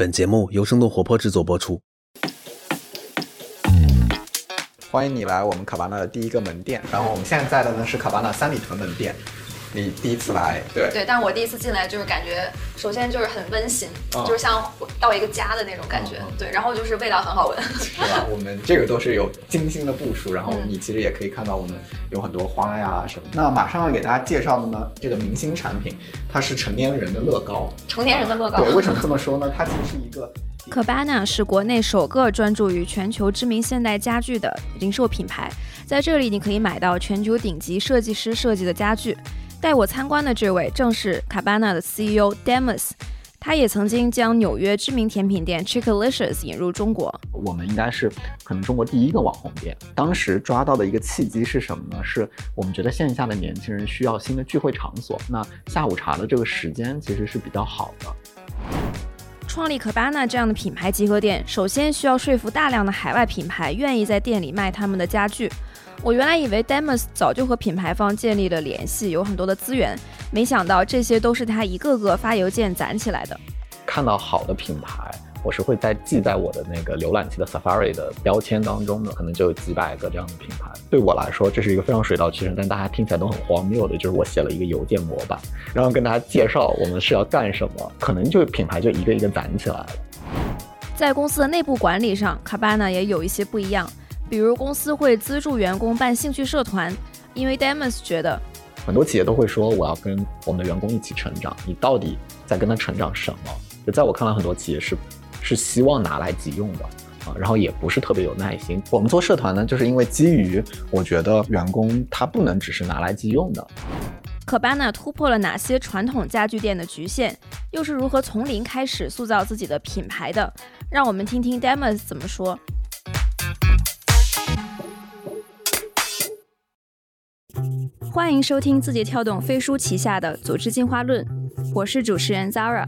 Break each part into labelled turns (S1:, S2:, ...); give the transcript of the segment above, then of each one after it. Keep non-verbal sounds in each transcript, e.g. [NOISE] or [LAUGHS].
S1: 本节目由生动活泼制作播出。
S2: 欢迎你来我们卡巴纳的第一个门店，然后我们现在在的呢是卡巴纳三里屯门店。你第一次来，对
S3: 对，但我第一次进来就是感觉，首先就是很温馨，
S2: 嗯
S3: 就是像到一个家的那种感觉，对，然后就是味道很好闻，
S2: 是吧？我们这个都是有精心的部署，然后
S3: 嗯
S2: 你其实也可以看到我们有很多花呀什么。那马上要给大家介绍的呢，这个明星产品，它是成年人的乐高。
S3: 成年人的乐高。
S2: 对，为什么这么说呢？它其实是一个 [LAUGHS]
S4: Cabana 是国内首个专注于全球知名现代家具的零售品牌，在这里你可以买到全球顶级设计师设计的家具。带我参观的这位正是 Cabana 的 CEO Demus，他也曾经将纽约知名甜品店 Chickalicious 引入中国。
S2: 我们应该是可能中国第一个网红店。当时抓到的一个契机是什么呢？是我们觉得线下的年轻人需要新的聚会场所，那下午茶的这个时间其实是比较好的。
S4: 创立 Cabana 这样的品牌集合店，首先需要说服大量的海外品牌愿意在店里卖他们的家具。我原来以为 Demus 早就和品牌方建立了联系，有很多的资源，没想到这些都是他一个个发邮件攒起来的。
S2: 看到好的品牌，我是会在记在我的那个浏览器的 Safari 的标签当中的，可能就有几百个这样的品牌。对我来说，这是一个非常水到渠成，但大家听起来都很荒谬的，就是我写了一个邮件模板，然后跟大家介绍我们是要干什么，可能就品牌就一个一个攒起来了。
S4: 在公司的内部管理上，Cabana 也有一些不一样，比如公司会资助员工办兴趣社团，因为 Demus 觉得
S2: 很多企业都会说我要跟我们的员工一起成长，你到底在跟他成长什么？就在我看来，很多企业是是希望拿来即用的啊，然后也不是特别有耐心。我们做社团呢，就是因为基于我觉得员工他不能只是拿来即用的
S4: ，Cabana 突破了哪些传统家具店的局限，又是如何从零开始塑造自己的品牌的？让我们听听 Demus 怎么说。欢迎收听字节跳动飞书旗下的《组织进化论》，我是主持人 Zara。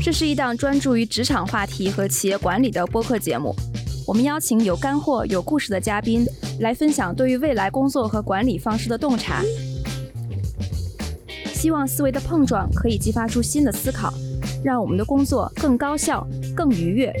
S4: 这是一档专注于职场话题和企业管理的播客节目。我们邀请有干货、有故事的嘉宾来分享对于未来工作和管理方式的洞察。希望思维的碰撞可以激发出新的思考，让我们的工作更高效、更愉悦。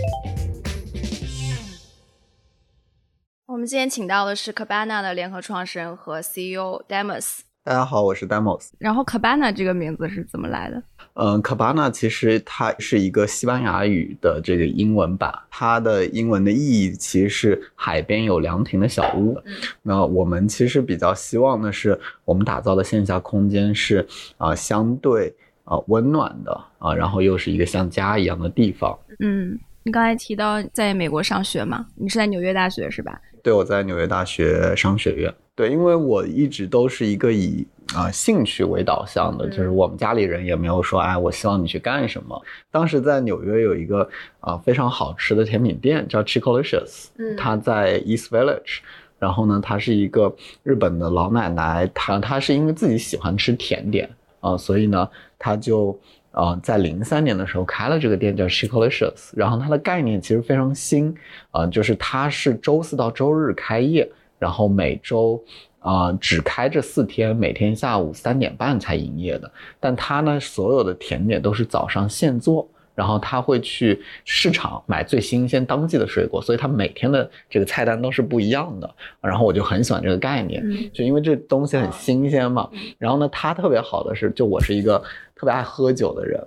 S4: 们今天请到的是 Cabana 的联合创始人和 CEO Demus。
S2: 大家好，我是 Demos。
S4: 然后 Cabana 这个名字是怎么来的？
S2: 嗯，Cabana 其实它是一个西班牙语的这个英文版，它的英文的意义其实是海边有凉亭的小屋。那我们其实比较希望的是，我们打造的线下空间是啊、相对啊、温暖的啊、然后又是一个像家一样的地方。
S4: 嗯，你刚才提到在美国上学嘛？你是在纽约大学是吧？
S2: 对，我在纽约大学商学院。对，因为我一直都是一个以啊、兴趣为导向的，就是我们家里人也没有说，哎，我希望你去干什么。当时在纽约有一个啊、非常好吃的甜品店叫 Chickalicious，
S3: 嗯
S2: 它在 East Village。然后呢，她是一个日本的老奶奶，她她是因为自己喜欢吃甜点啊、所以呢，她就啊、在零三年的时候开了这个店叫 c h i c o l i c i o u s。然后它的概念其实非常新，啊、就是它是周四到周日开业，然后每周啊、只开这四天，每天下午三点半才营业的。但它呢，所有的甜点都是早上现做。然后他会去市场买最新鲜当季的水果，所以他每天的这个菜单都是不一样的。然后我就很喜欢这个概念，
S4: 嗯
S2: 就因为这东西很新鲜嘛。然后呢，它特别好的是，就我是一个特别爱喝酒的人，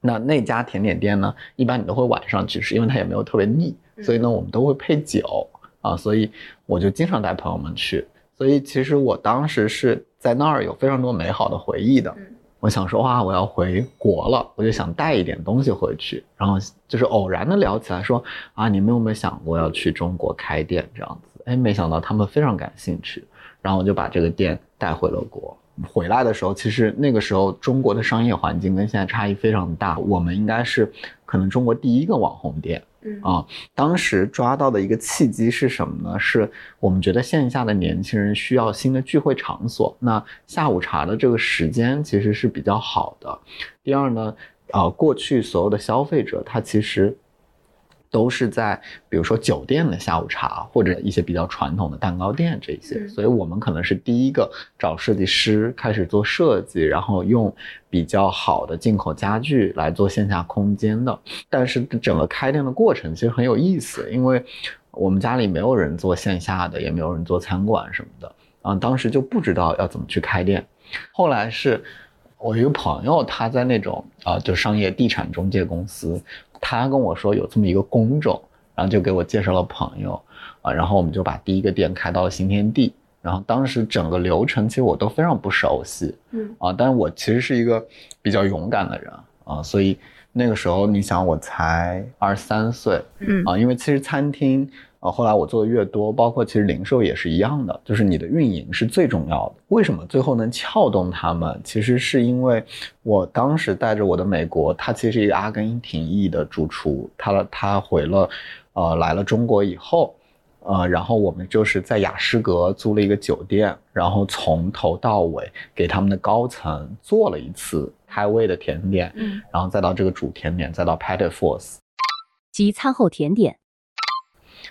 S2: 那那家甜点店呢，一般你都会晚上去吃，因为它也没有特别腻，所以呢，我们都会配酒啊，所以我就经常带朋友们去。所以其实我当时是在那儿有非常多美好的回忆的。我想说哇，我要回国了，我就想带一点东西回去，然后就是偶然的聊起来说啊，你们有没有想过要去中国开店这样子？哎，没想到他们非常感兴趣，然后我就把这个店带回了国。回来的时候，其实那个时候中国的商业环境跟现在差异非常大，我们应该是可能中国第一个网红店。
S3: 嗯
S2: 啊，当时抓到的一个契机是什么呢？是我们觉得线下的年轻人需要新的聚会场所，那下午茶的这个时间其实是比较好的。第二呢，啊，过去所有的消费者他其实都是在比如说酒店的下午茶或者一些比较传统的蛋糕店这些，
S3: 嗯
S2: 所以我们可能是第一个找设计师开始做设计，然后用比较好的进口家具来做线下空间的。但是整个开店的过程其实很有意思，因为我们家里没有人做线下的，也没有人做餐馆什么的，啊，当时就不知道要怎么去开店。后来是我一个朋友，他在那种啊、就商业地产中介公司，他跟我说有这么一个工种，然后就给我介绍了朋友，啊，然后我们就把第一个店开到了新天地。然后当时整个流程其实我都非常不熟悉，
S3: 嗯
S2: 啊，但是我其实是一个比较勇敢的人啊，所以那个时候你想我才二十三岁，
S4: 嗯
S2: 啊，因为其实餐厅啊，后来我做的越多，包括其实零售也是一样的，就是你的运营是最重要的。为什么最后能撬动他们？其实是因为我当时带着我的美国，他其实是一个阿根廷裔的主厨，他他回了，呃，来了中国以后。呃，然后我们就是在雅诗阁租了一个酒店，然后从头到尾给他们的高层做了一次开胃的甜点，
S3: 嗯
S2: 然后再到这个主甜点，再到 p a t e f o r c e
S5: 及餐后甜点。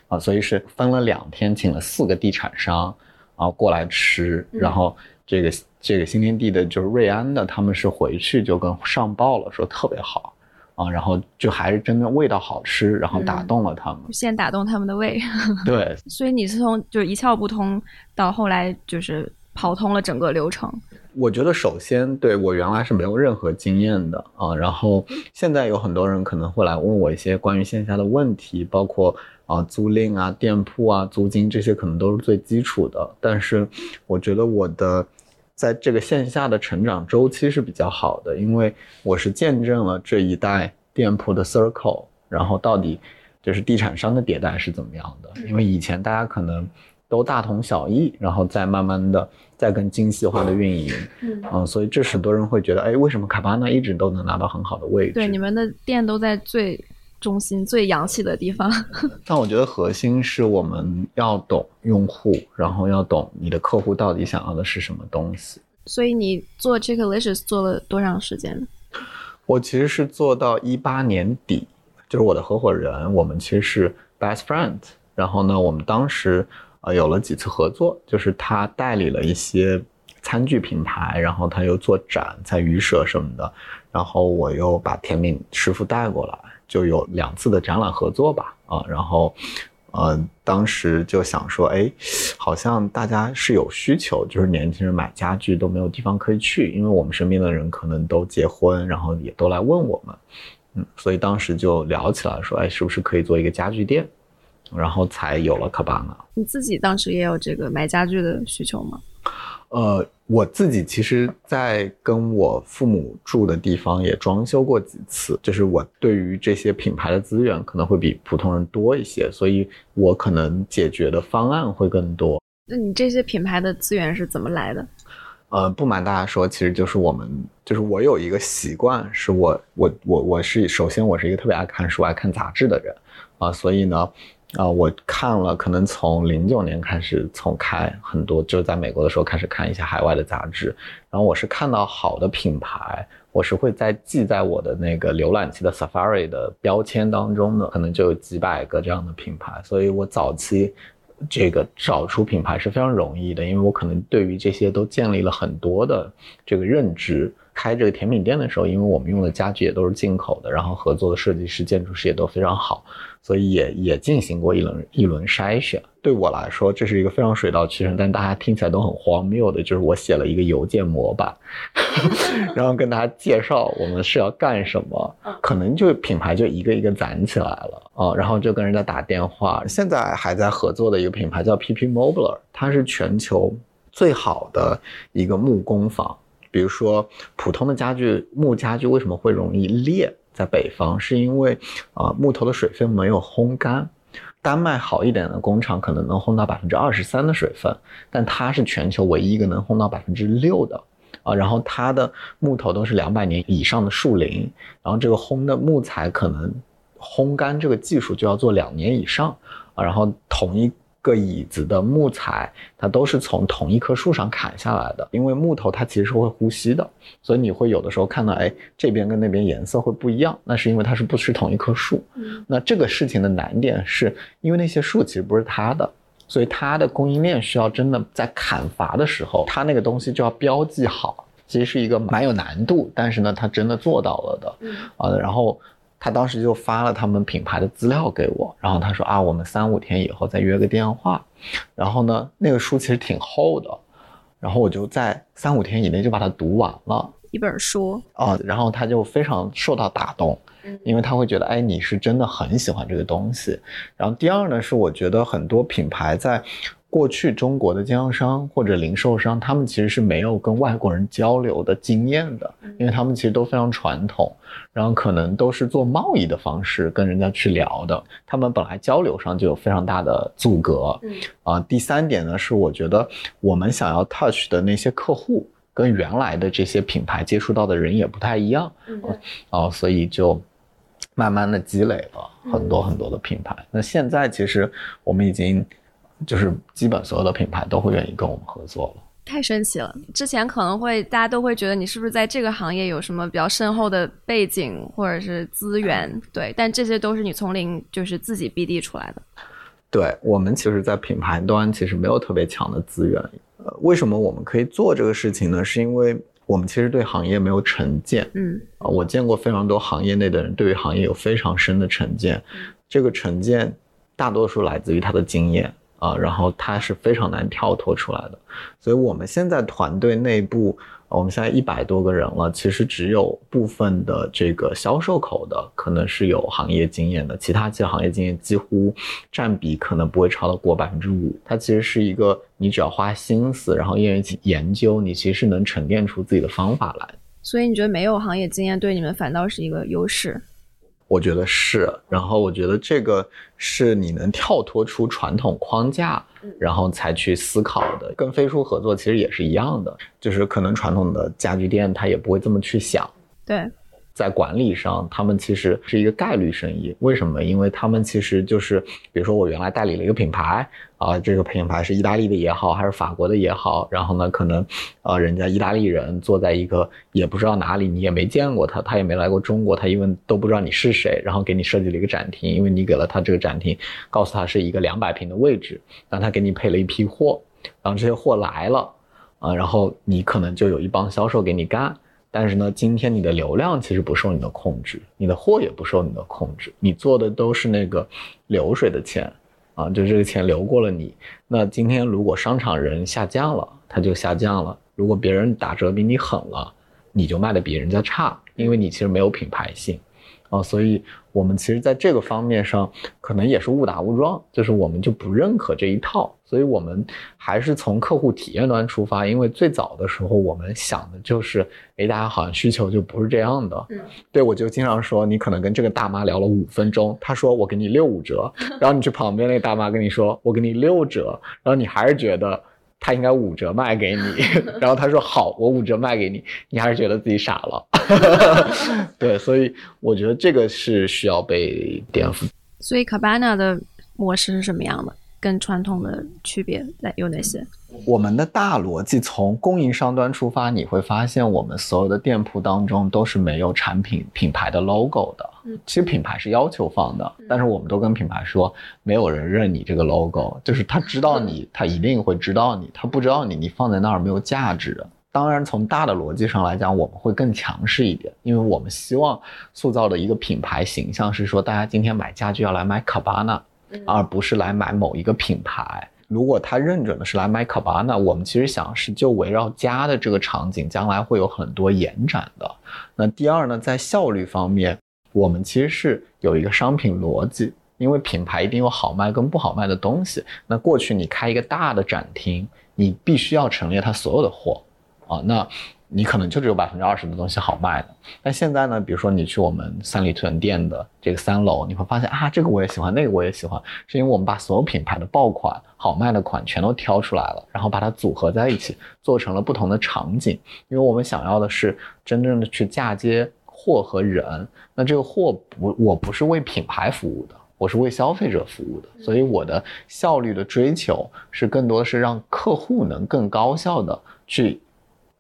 S2: 啊，所以是分了两天，请了四个地产商啊过来吃，
S3: 嗯
S2: 然后这个这个新天地的就是瑞安的，他们是回去就跟上报了，说特别好啊，然后就还是真的味道好吃，然后打
S3: 嗯
S2: 动了他们。
S4: 先打动他们的胃，[LAUGHS]
S2: 对，
S4: 所以你是从就是一窍不通到后来就是跑通了整个流程。
S2: 我觉得首先对我原来是没有任何经验的啊，然后现在有很多人可能会来问我一些关于线下的问题，包括啊租赁啊、店铺啊、租金这些可能都是最基础的。但是我觉得我的在这个线下的成长周期是比较好的，因为我是见证了这一代店铺的 circle，然后到底就是地产商的迭代是怎么样的。因为以前大家可能都大同小异，然后再慢慢的再更精细化的运营。
S3: 嗯
S2: 嗯，所以这使很多人会觉得，哎，为什么卡巴纳一直都能拿到很好的位置？
S4: 对，你们的店都在最中心、最洋气的地方。[LAUGHS]
S2: 但我觉得核心是我们要懂用户，然后要懂你的客户到底想要的是什么东西。
S4: 所以你做 Chickalicious 做了多长时间？
S2: 我其实是做到一八年底，就是我的合伙人，我们其实是 best friend。然后呢，我们当时呃有了几次合作，就是他代理了一些餐具品牌，然后他又做展，在鱼舍什么的，然后我又把甜品师傅带过来，就有两次的展览合作吧，啊，然后。呃，当时就想说，哎，好像大家是有需求，就是年轻人买家具都没有地方可以去，因为我们身边的人可能都结婚，然后也都来问我们，嗯，所以当时就聊起来说，哎，是不是可以做一个家具店，然后才有了卡巴纳。
S4: 你自己当时也有这个买家具的需求吗？
S2: 呃，我自己其实，在跟我父母住的地方也装修过几次，就是我对于这些品牌的资源可能会比普通人多一些，所以我可能解决的方案会更多。
S4: 那你这些品牌的资源是怎么来的？
S2: 呃，不瞒大家说，其实就是我们，就是我有一个习惯，是我我我我是首先我是一个特别爱看书、爱看杂志的人啊、所以呢，啊、我看了可能从零九年开始，从开很多，就是在美国的时候开始看一些海外的杂志，然后我是看到好的品牌，我是会在记在我的那个浏览器的 Safari 的标签当中的，可能就有几百个这样的品牌，所以我早期。这个找出品牌是非常容易的，因为我可能对于这些都建立了很多的这个认知。开这个甜品店的时候，因为我们用的家具也都是进口的，然后合作的设计师、建筑师也都非常好，所以也也进行过一轮一轮筛选。对我来说，这是一个非常水到渠成，但大家听起来都很荒谬的，就是我写了一个邮件模板，[LAUGHS] 然后跟大家介绍我们是要干什么，可能就品牌就一个一个攒起来了啊，然后就跟人家打电话。现在还在合作的一个品牌叫 PP Mobler，它是全球最好的一个木工坊。比如说，普通的家具木家具为什么会容易裂？在北方是因为啊、木头的水分没有烘干。丹麦好一点的工厂可能能烘到百分之二十三的水分，但它是全球唯一一个能烘到百分之六的啊。然后它的木头都是两百年以上的树林，然后这个烘的木材可能烘干这个技术就要做两年以上啊。然后同一个椅子的木材，它都是从同一棵树上砍下来的。因为木头它其实是会呼吸的，所以你会有的时候看到，哎，这边跟那边颜色会不一样，那是因为它是不是同一棵树。那这个事情的难点是因为那些树其实不是它的，所以它的供应链需要真的在砍伐的时候，它那个东西就要标记好。其实是一个蛮有难度，但是呢，它真的做到了的。
S3: 嗯
S2: 啊，然后他当时就发了他们品牌的资料给我，然后他说啊，我们三五天以后再约个电话。然后呢，那个书其实挺厚的，然后我就在三五天以内就把它读完了。
S4: 一本书，
S2: 啊，然后他就非常受到打动，因为他会觉得，哎，你是真的很喜欢这个东西。然后第二呢，是我觉得很多品牌在过去中国的经销商或者零售商，他们其实是没有跟外国人交流的经验的，因为他们其实都非常传统，然后可能都是做贸易的方式跟人家去聊的，他们本来交流上就有非常大的阻隔。
S3: 嗯
S2: 啊，第三点呢，是我觉得我们想要 touch 的那些客户。跟原来的这些品牌接触到的人也不太一样，
S3: 嗯
S2: 哦，所以就慢慢的积累了很多很多的品牌。那现在其实我们已经就是基本所有的品牌都会愿意跟我们合作了。
S4: 太神奇了！之前可能会大家都会觉得你是不是在这个行业有什么比较深厚的背景或者是资源，对，但这些都是你从零就是自己 BD 出来的。
S2: 对我们其实，在品牌端其实没有特别强的资源。呃，为什么我们可以做这个事情呢？是因为我们其实对行业没有成见。
S4: 嗯
S2: 啊，我见过非常多行业内的人对于行业有非常深的成见，这个成见大多数来自于他的经验啊，然后它是非常难跳脱出来的。所以我们现在团队内部，我们现在一百多个人了，其实只有部分的这个销售口的可能是有行业经验的，其他其实行业经验几乎占比可能不会超过百分之五。它其实是一个你只要花心思，然后愿意研究，你其实是能沉淀出自己的方法来。
S4: 所以你觉得没有行业经验对你们反倒是一个优势？
S2: 我觉得是，然后我觉得这个是你能跳脱出传统框架，然后才去思考的。跟飞书合作其实也是一样的，就是可能传统的家具店他也不会这么去想。
S4: 对，
S2: 在管理上，他们其实是一个概率生意。为什么？因为他们其实就是，比如说我原来代理了一个品牌啊、这个品牌是意大利的也好，还是法国的也好，然后呢，可能呃人家意大利人坐在一个也不知道哪里，你也没见过他，他也没来过中国，他因为都不知道你是谁，然后给你设计了一个展厅，因为你给了他这个展厅，告诉他是一个两百平的位置，让他给你配了一批货，然后这些货来了，啊、然后你可能就有一帮销售给你干。但是呢，今天你的流量其实不受你的控制，你的货也不受你的控制，你做的都是那个流水的钱，啊，就这个钱流过了你。那今天如果商场人下降了，它就下降了；如果别人打折比你狠了，你就卖的比人家差，因为你其实没有品牌性，啊，所以我们其实在这个方面上可能也是误打误撞，就是我们就不认可这一套，所以我们还是从客户体验端出发，因为最早的时候我们想的就是，哎，大家好像需求就不是这样的，
S3: 嗯，
S2: 对我就经常说，你可能跟这个大妈聊了五分钟，她说我给你六五折，[LAUGHS] 然后你去旁边那个大妈跟你说我给你六折，然后你还是觉得。她应该五折卖给你，[LAUGHS] 然后她说好，我五折卖给你，你还是觉得自己傻了，[LAUGHS] 对，所以我觉得这个是需要被颠覆。
S4: 所以 Cabana 的模式是什么样的？跟传统的区别在有哪些？
S2: 我们的大逻辑从供应商端出发，你会发现我们所有的店铺当中都是没有产品品牌的 logo 的。
S3: 嗯
S2: 其实品牌是要求放的，但是我们都跟品牌说，没有人认你这个 logo，就是他知道你，[LAUGHS] 他一定会知道你；他不知道你，你放在那儿没有价值。当然，从大的逻辑上来讲，我们会更强势一点，因为我们希望塑造的一个品牌形象是说，大家今天买家具要来买 Cabana，
S3: 嗯
S2: 而不是来买某一个品牌。如果他认准的是来买 Cabana，我们其实想是就围绕家的这个场景，将来会有很多延展的。那第二呢，在效率方面，我们其实是有一个商品逻辑，因为品牌一定有好卖跟不好卖的东西。那过去你开一个大的展厅，你必须要陈列它所有的货啊，那你可能就只有百分之二十的东西好卖的。但现在呢，比如说你去我们三里屯店的这个三楼，你会发现啊，这个我也喜欢，那个我也喜欢，是因为我们把所有品牌的爆款、好卖的款全都挑出来了，然后把它组合在一起，做成了不同的场景。因为我们想要的是真正的去嫁接货和人。那这个货不，我不是为品牌服务的，我是为消费者服务的，所以我的效率的追求是更多的是让客户能更高效的去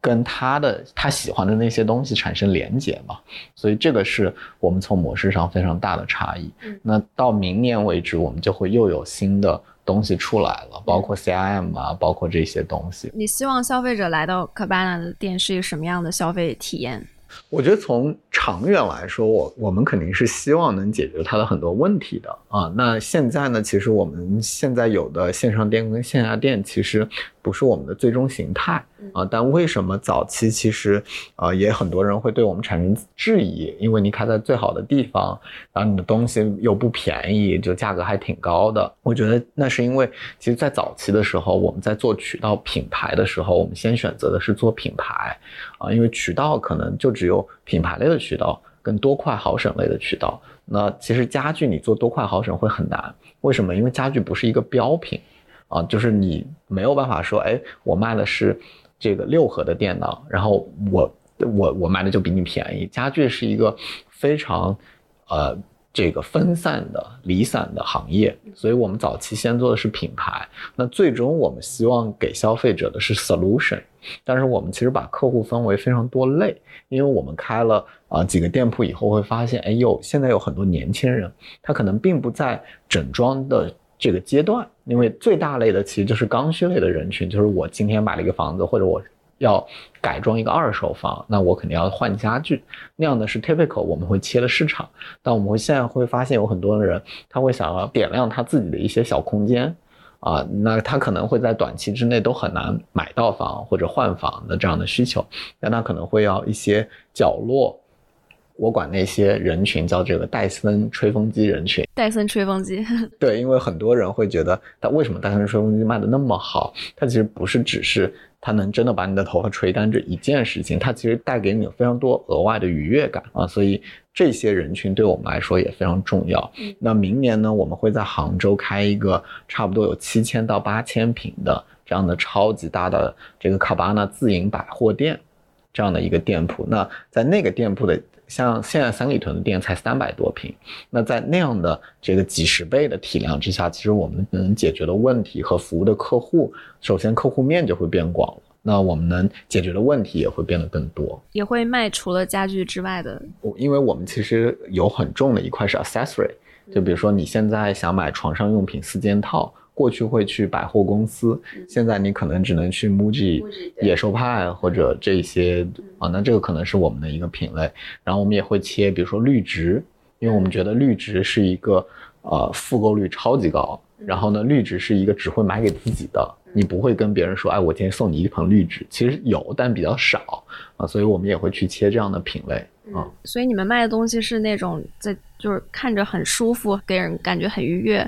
S2: 跟他的他喜欢的那些东西产生连接嘛。所以这个是我们从模式上非常大的差异。那到明年为止，我们就会又有新的东西出来了，包括 CIM 啊，包括这些东西。
S4: 你希望消费者来到 Cabana 的店是一个什么样的消费体验？
S2: 我觉得从长远来说，我我们肯定是希望能解决它的很多问题的啊。那现在呢，其实我们现在有的线上店跟线下店，其实不是我们的最终形态啊。但为什么早期其实呃也很多人会对我们产生质疑？因为你开在最好的地方，然后你的东西又不便宜，就价格还挺高的。我觉得那是因为，其实，在早期的时候，我们在做渠道品牌的时候，我们先选择的是做品牌啊，因为渠道可能就只有品牌类的渠道跟多快好省类的渠道。那其实家具你做多快好省会很难，为什么？因为家具不是一个标品啊，就是你没有办法说，哎，我卖的是这个六核的电脑，然后我我我卖的就比你便宜。家具是一个非常呃这个分散的离散的行业，所以我们早期先做的是品牌，那最终我们希望给消费者的是 solution。但是我们其实把客户分为非常多类，因为我们开了啊、几个店铺以后，会发现，哎呦，现在有很多年轻人，他可能并不在整装的这个阶段，因为最大类的其实就是刚需类的人群，就是我今天买了一个房子，或者我要改装一个二手房，那我肯定要换家具，那样的是 typical，我们会切了市场，但我们会现在会发现有很多的人，他会想要点亮他自己的一些小空间。啊，那他可能会在短期之内都很难买到房或者换房的这样的需求，那他可能会要一些角落，我管那些人群叫这个戴森吹风机人群。
S4: 戴森吹风机，[LAUGHS]
S2: 对，因为很多人会觉得，它为什么戴森吹风机卖的那么好？它其实不是只是它能真的把你的头发吹干这一件事情，它其实带给你非常多额外的愉悦感啊，所以这些人群对我们来说也非常重要。那明年呢，我们会在杭州开一个差不多有七千到八千平的这样的超级大的这个卡巴纳自营百货店。这样的一个店铺，那在那个店铺的，像现在三里屯的店才三百多平，那在那样的这个几十倍的体量之下，其实我们能解决的问题和服务的客户，首先客户面就会变广了，那我们能解决的问题也会变得更多。
S4: 也会卖除了家具之外的，
S2: 我因为我们其实有很重的一块是 accessory，就比如说你现在想买床上用品四件套。过去会去百货公司，现在你可能只能去 MUJI、野兽派或者这些啊，那这个可能是我们的一个品类。然后我们也会切，比如说绿植，因为我们觉得绿植是一个呃复购率超级高，然后呢，绿植是一个只会买给自己的，你不会跟别人说，哎，我今天送你一盆绿植，其实有，但比较少。啊，所以我们也会去切这样的品类啊。
S4: 所以你们卖的东西是那种在就是看着很舒服，给人感觉很愉悦。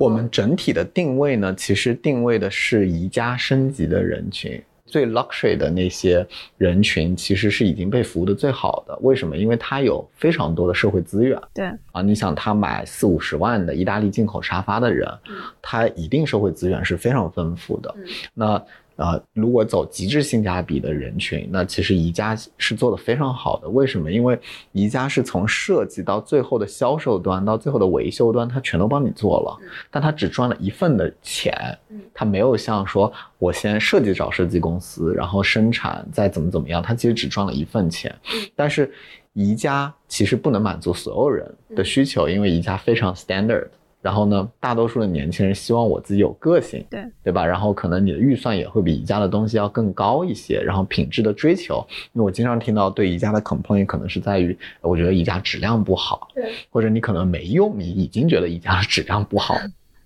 S2: 我们整体的定位呢，其实定位的是宜家升级的人群，最 luxury 的那些人群，其实是已经被服务的最好的。为什么？因为他有非常多的社会资源。
S4: 对
S2: 啊，你想他买四五十万的意大利进口沙发的人，他一定社会资源是非常丰富的。那呃，如果走极致性价比的人群，那其实宜家是做的非常好的。为什么？因为宜家是从设计到最后的销售端到最后的维修端，它全都帮你做了，但它只赚了一份的钱，它没有像说我先设计找设计公司，然后生产再怎么怎么样，它其实只赚了一份钱。但是宜家其实不能满足所有人的需求，因为宜家非常 standard。然后呢，大多数的年轻人希望我自己有个性，
S4: 对
S2: 对吧？然后可能你的预算也会比宜家的东西要更高一些，然后品质的追求，因为我经常听到对宜家的 complaint 可能是在于，我觉得宜家质量不好，
S3: 对，
S2: 或者你可能没用，你已经觉得宜家的质量不好，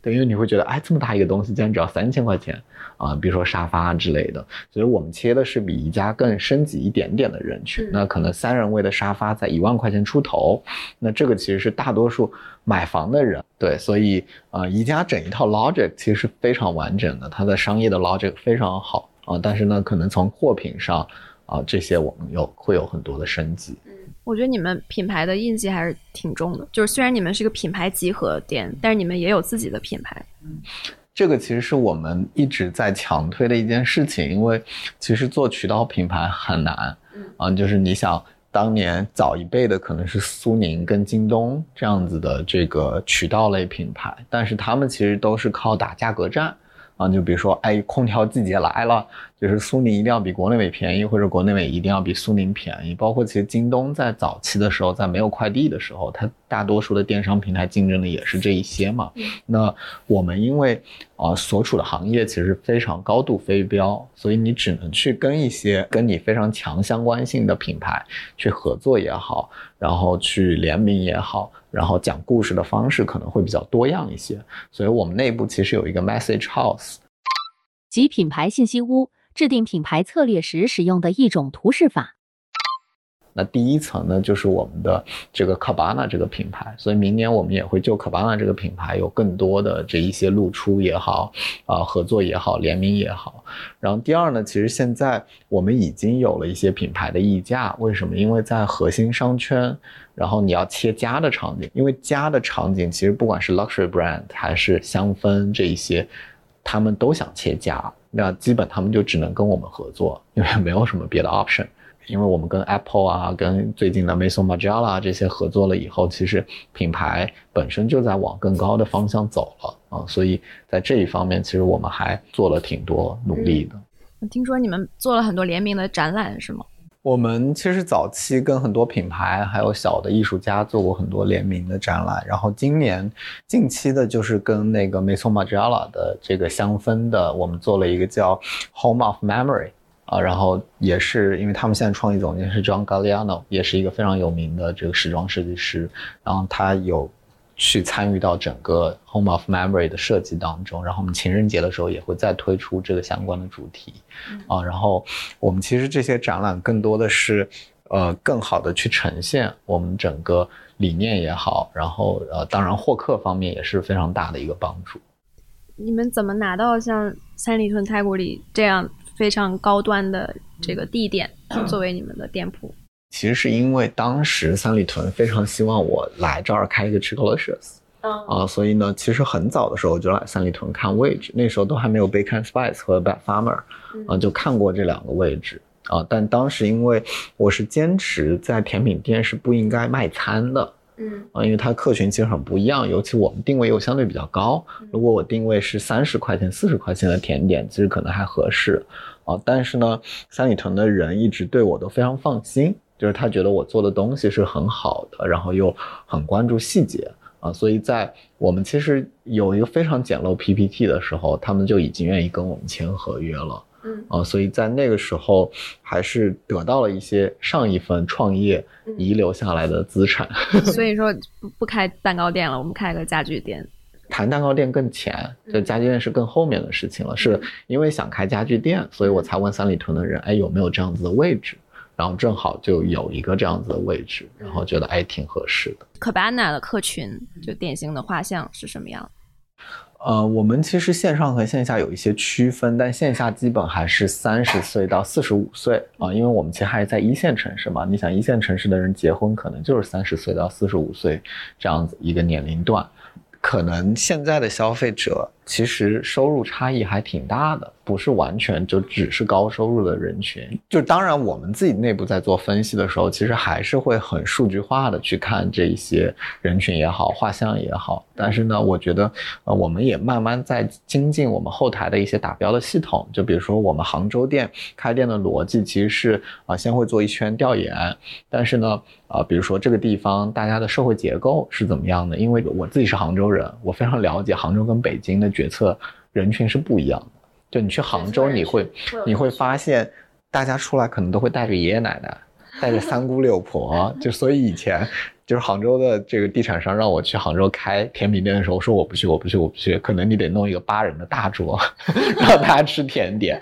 S2: 对，因为你会觉得，哎，这么大一个东西竟然只要三千块钱啊，比如说沙发之类的，所以我们切的是比宜家更升级一点点的人群，
S3: 嗯
S2: 那可能三人位的沙发在一万块钱出头，那这个其实是大多数买房的人，对，所以啊，宜家整一套 logic 其实是非常完整的，它的商业的 logic 非常好啊，但是呢，可能从货品上啊这些我们有会有很多的升级。
S4: 我觉得你们品牌的印记还是挺重的，就是虽然你们是一个品牌集合店，但是你们也有自己的品牌。
S2: 这个其实是我们一直在强推的一件事情，因为其实做渠道品牌很难，啊，就是你想当年早一辈的可能是苏宁跟京东这样子的这个渠道类品牌，但是他们其实都是靠打价格战。啊，就比如说，哎，空调季节来了，就是苏宁一定要比国内美便宜，或者国内美一定要比苏宁便宜。包括其实京东在早期的时候，在没有快递的时候，它大多数的电商平台竞争的也是这一些嘛。那我们因为啊所处的行业其实非常高度非标，所以你只能去跟一些跟你非常强相关性的品牌去合作也好，然后去联名也好。然后讲故事的方式可能会比较多样一些，所以我们内部其实有一个 message house，
S5: 即品牌信息屋，制定品牌策略时使用的一种图示法。
S2: 那第一层呢，就是我们的这个 Cabana 这个品牌，所以明年我们也会就 Cabana 这个品牌有更多的这一些露出也好，啊合作也好，联名也好。然后第二呢，其实现在我们已经有了一些品牌的溢价，为什么？因为在核心商圈，然后你要切家的场景，因为家的场景其实不管是 luxury brand 还是香氛这一些，他们都想切家，那基本他们就只能跟我们合作，因为没有什么别的 option。因为我们跟 Apple 啊，跟最近的 Maison Margiela 这些合作了以后，其实品牌本身就在往更高的方向走了啊，所以在这一方面，其实我们还做了挺多努力的。
S4: 我听说你们做了很多联名的展览，是吗？
S2: 我们其实早期跟很多品牌还有小的艺术家做过很多联名的展览，然后今年近期的就是跟那个 Maison Margiela 的这个香氛的，我们做了一个叫 Home of Memory。啊，然后也是因为他们现在创意总监是 John Galliano，也是一个非常有名的这个时装设计师，然后他有去参与到整个 Home of Memory 的设计当中，然后我们情人节的时候也会再推出这个相关的主题，啊，然后我们其实这些展览更多的是，呃，更好的去呈现我们整个理念也好，然后呃，当然获客方面也是非常大的一个帮助。
S4: 你们怎么拿到像三里屯太古里这样？非常高端的这个地点作为你们的店铺，
S2: 其实是因为当时三里屯非常希望我来这儿开一个 Chickalicious，啊，所以呢，其实很早的时候我就来三里屯看位置，那时候都还没有 Bacon Spice 和 Bad Farmer，啊，就看过这两个位置啊，但当时因为我是坚持在甜品店是不应该卖餐的。
S3: 嗯
S2: 啊，因为它客群其实很不一样，尤其我们定位又相对比较高。如果我定位是三十块钱、四十块钱的甜点，其实可能还合适啊。但是呢，三里屯的人一直对我都非常放心，就是他觉得我做的东西是很好的，然后又很关注细节啊。所以在我们其实有一个非常简陋 PPT 的时候，他们就已经愿意跟我们签合约了。
S3: 嗯
S2: 啊，所以在那个时候还是得到了一些上一份创业遗留下来的资产。[LAUGHS]
S4: 所以说不不开蛋糕店了，我们开个家具店。
S2: 谈蛋糕店更前，就家具店是更后面的事情了。是因为想开家具店，所以我才问三里屯的人，哎，有没有这样子的位置？然后正好就有一个这样子的位置，然后觉得哎挺合适的。
S4: Cabana 的客群就典型的画像是什么样？
S2: 呃，我们其实线上和线下有一些区分，但线下基本还是三十岁到四十五岁啊，因为我们其实还是在一线城市嘛。你想，一线城市的人结婚可能就是三十岁到四十五岁这样子一个年龄段，可能现在的消费者其实收入差异还挺大的。不是完全就只是高收入的人群，就当然我们自己内部在做分析的时候，其实还是会很数据化的去看这一些人群也好，画像也好。但是呢，我觉得呃，我们也慢慢在精进我们后台的一些打标的系统。就比如说我们杭州店开店的逻辑其实是啊，先会做一圈调研，但是呢，啊，比如说这个地方大家的社会结构是怎么样的？因为我自己是杭州人，我非常了解杭州跟北京的决策人群是不一样的。就你去杭州，你会你会发现，大家出来可能都会带着爷爷奶奶，带着三姑六婆。就所以以前就是杭州的这个地产商让我去杭州开甜品店的时候，我说我不去，我不去，我不去。可能你得弄一个八人的大桌，[LAUGHS] 让大家吃甜点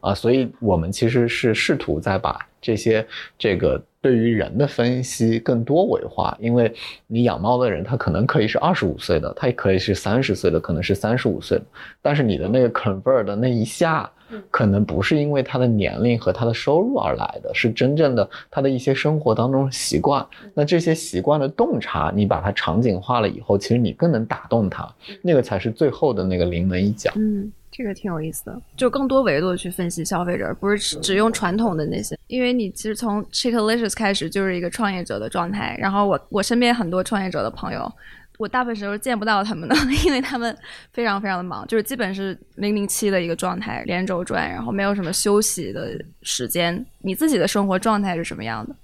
S2: 啊。所以我们其实是试图在把这些这个。对于人的分析更多维化，因为你养猫的人，他可能可以是二十五岁的，他也可以是三十岁的，可能是三十五岁的，但是你的那个 convert 的那一下，可能不是因为他的年龄和他的收入而来的，是真正的他的一些生活当中习惯。那这些习惯的洞察，你把它场景化了以后，其实你更能打动他，那个才是最后的那个临门一脚。
S4: 嗯。这个挺有意思的，就更多维度的去分析消费者，而不是只只用传统的那些。因为你其实从 Chickalicious 开始就是一个创业者的状态，然后我我身边很多创业者的朋友，我大部分时候见不到他们的，[LAUGHS] 因为他们非常非常的忙，就是基本是零零七的一个状态，连轴转，然后没有什么休息的时间。你自己的生活状态是什么样的？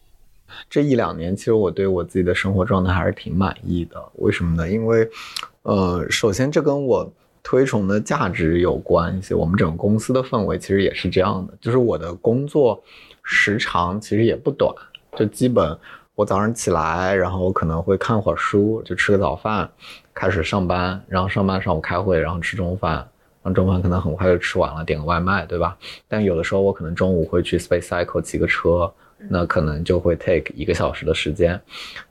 S2: 这一两年，其实我对我自己的生活状态还是挺满意的。为什么呢？因为，呃，首先这跟我推崇的价值有关系。我们整个公司的氛围其实也是这样的，就是我的工作时长其实也不短，就基本我早上起来，然后我可能会看会儿书，就吃个早饭，开始上班，然后上班上午开会，然后吃中饭，然后中饭可能很快就吃完了，点个外卖，对吧？但有的时候我可能中午会去 Space Cycle 骑个车。那可能就会 take 一个小时的时间，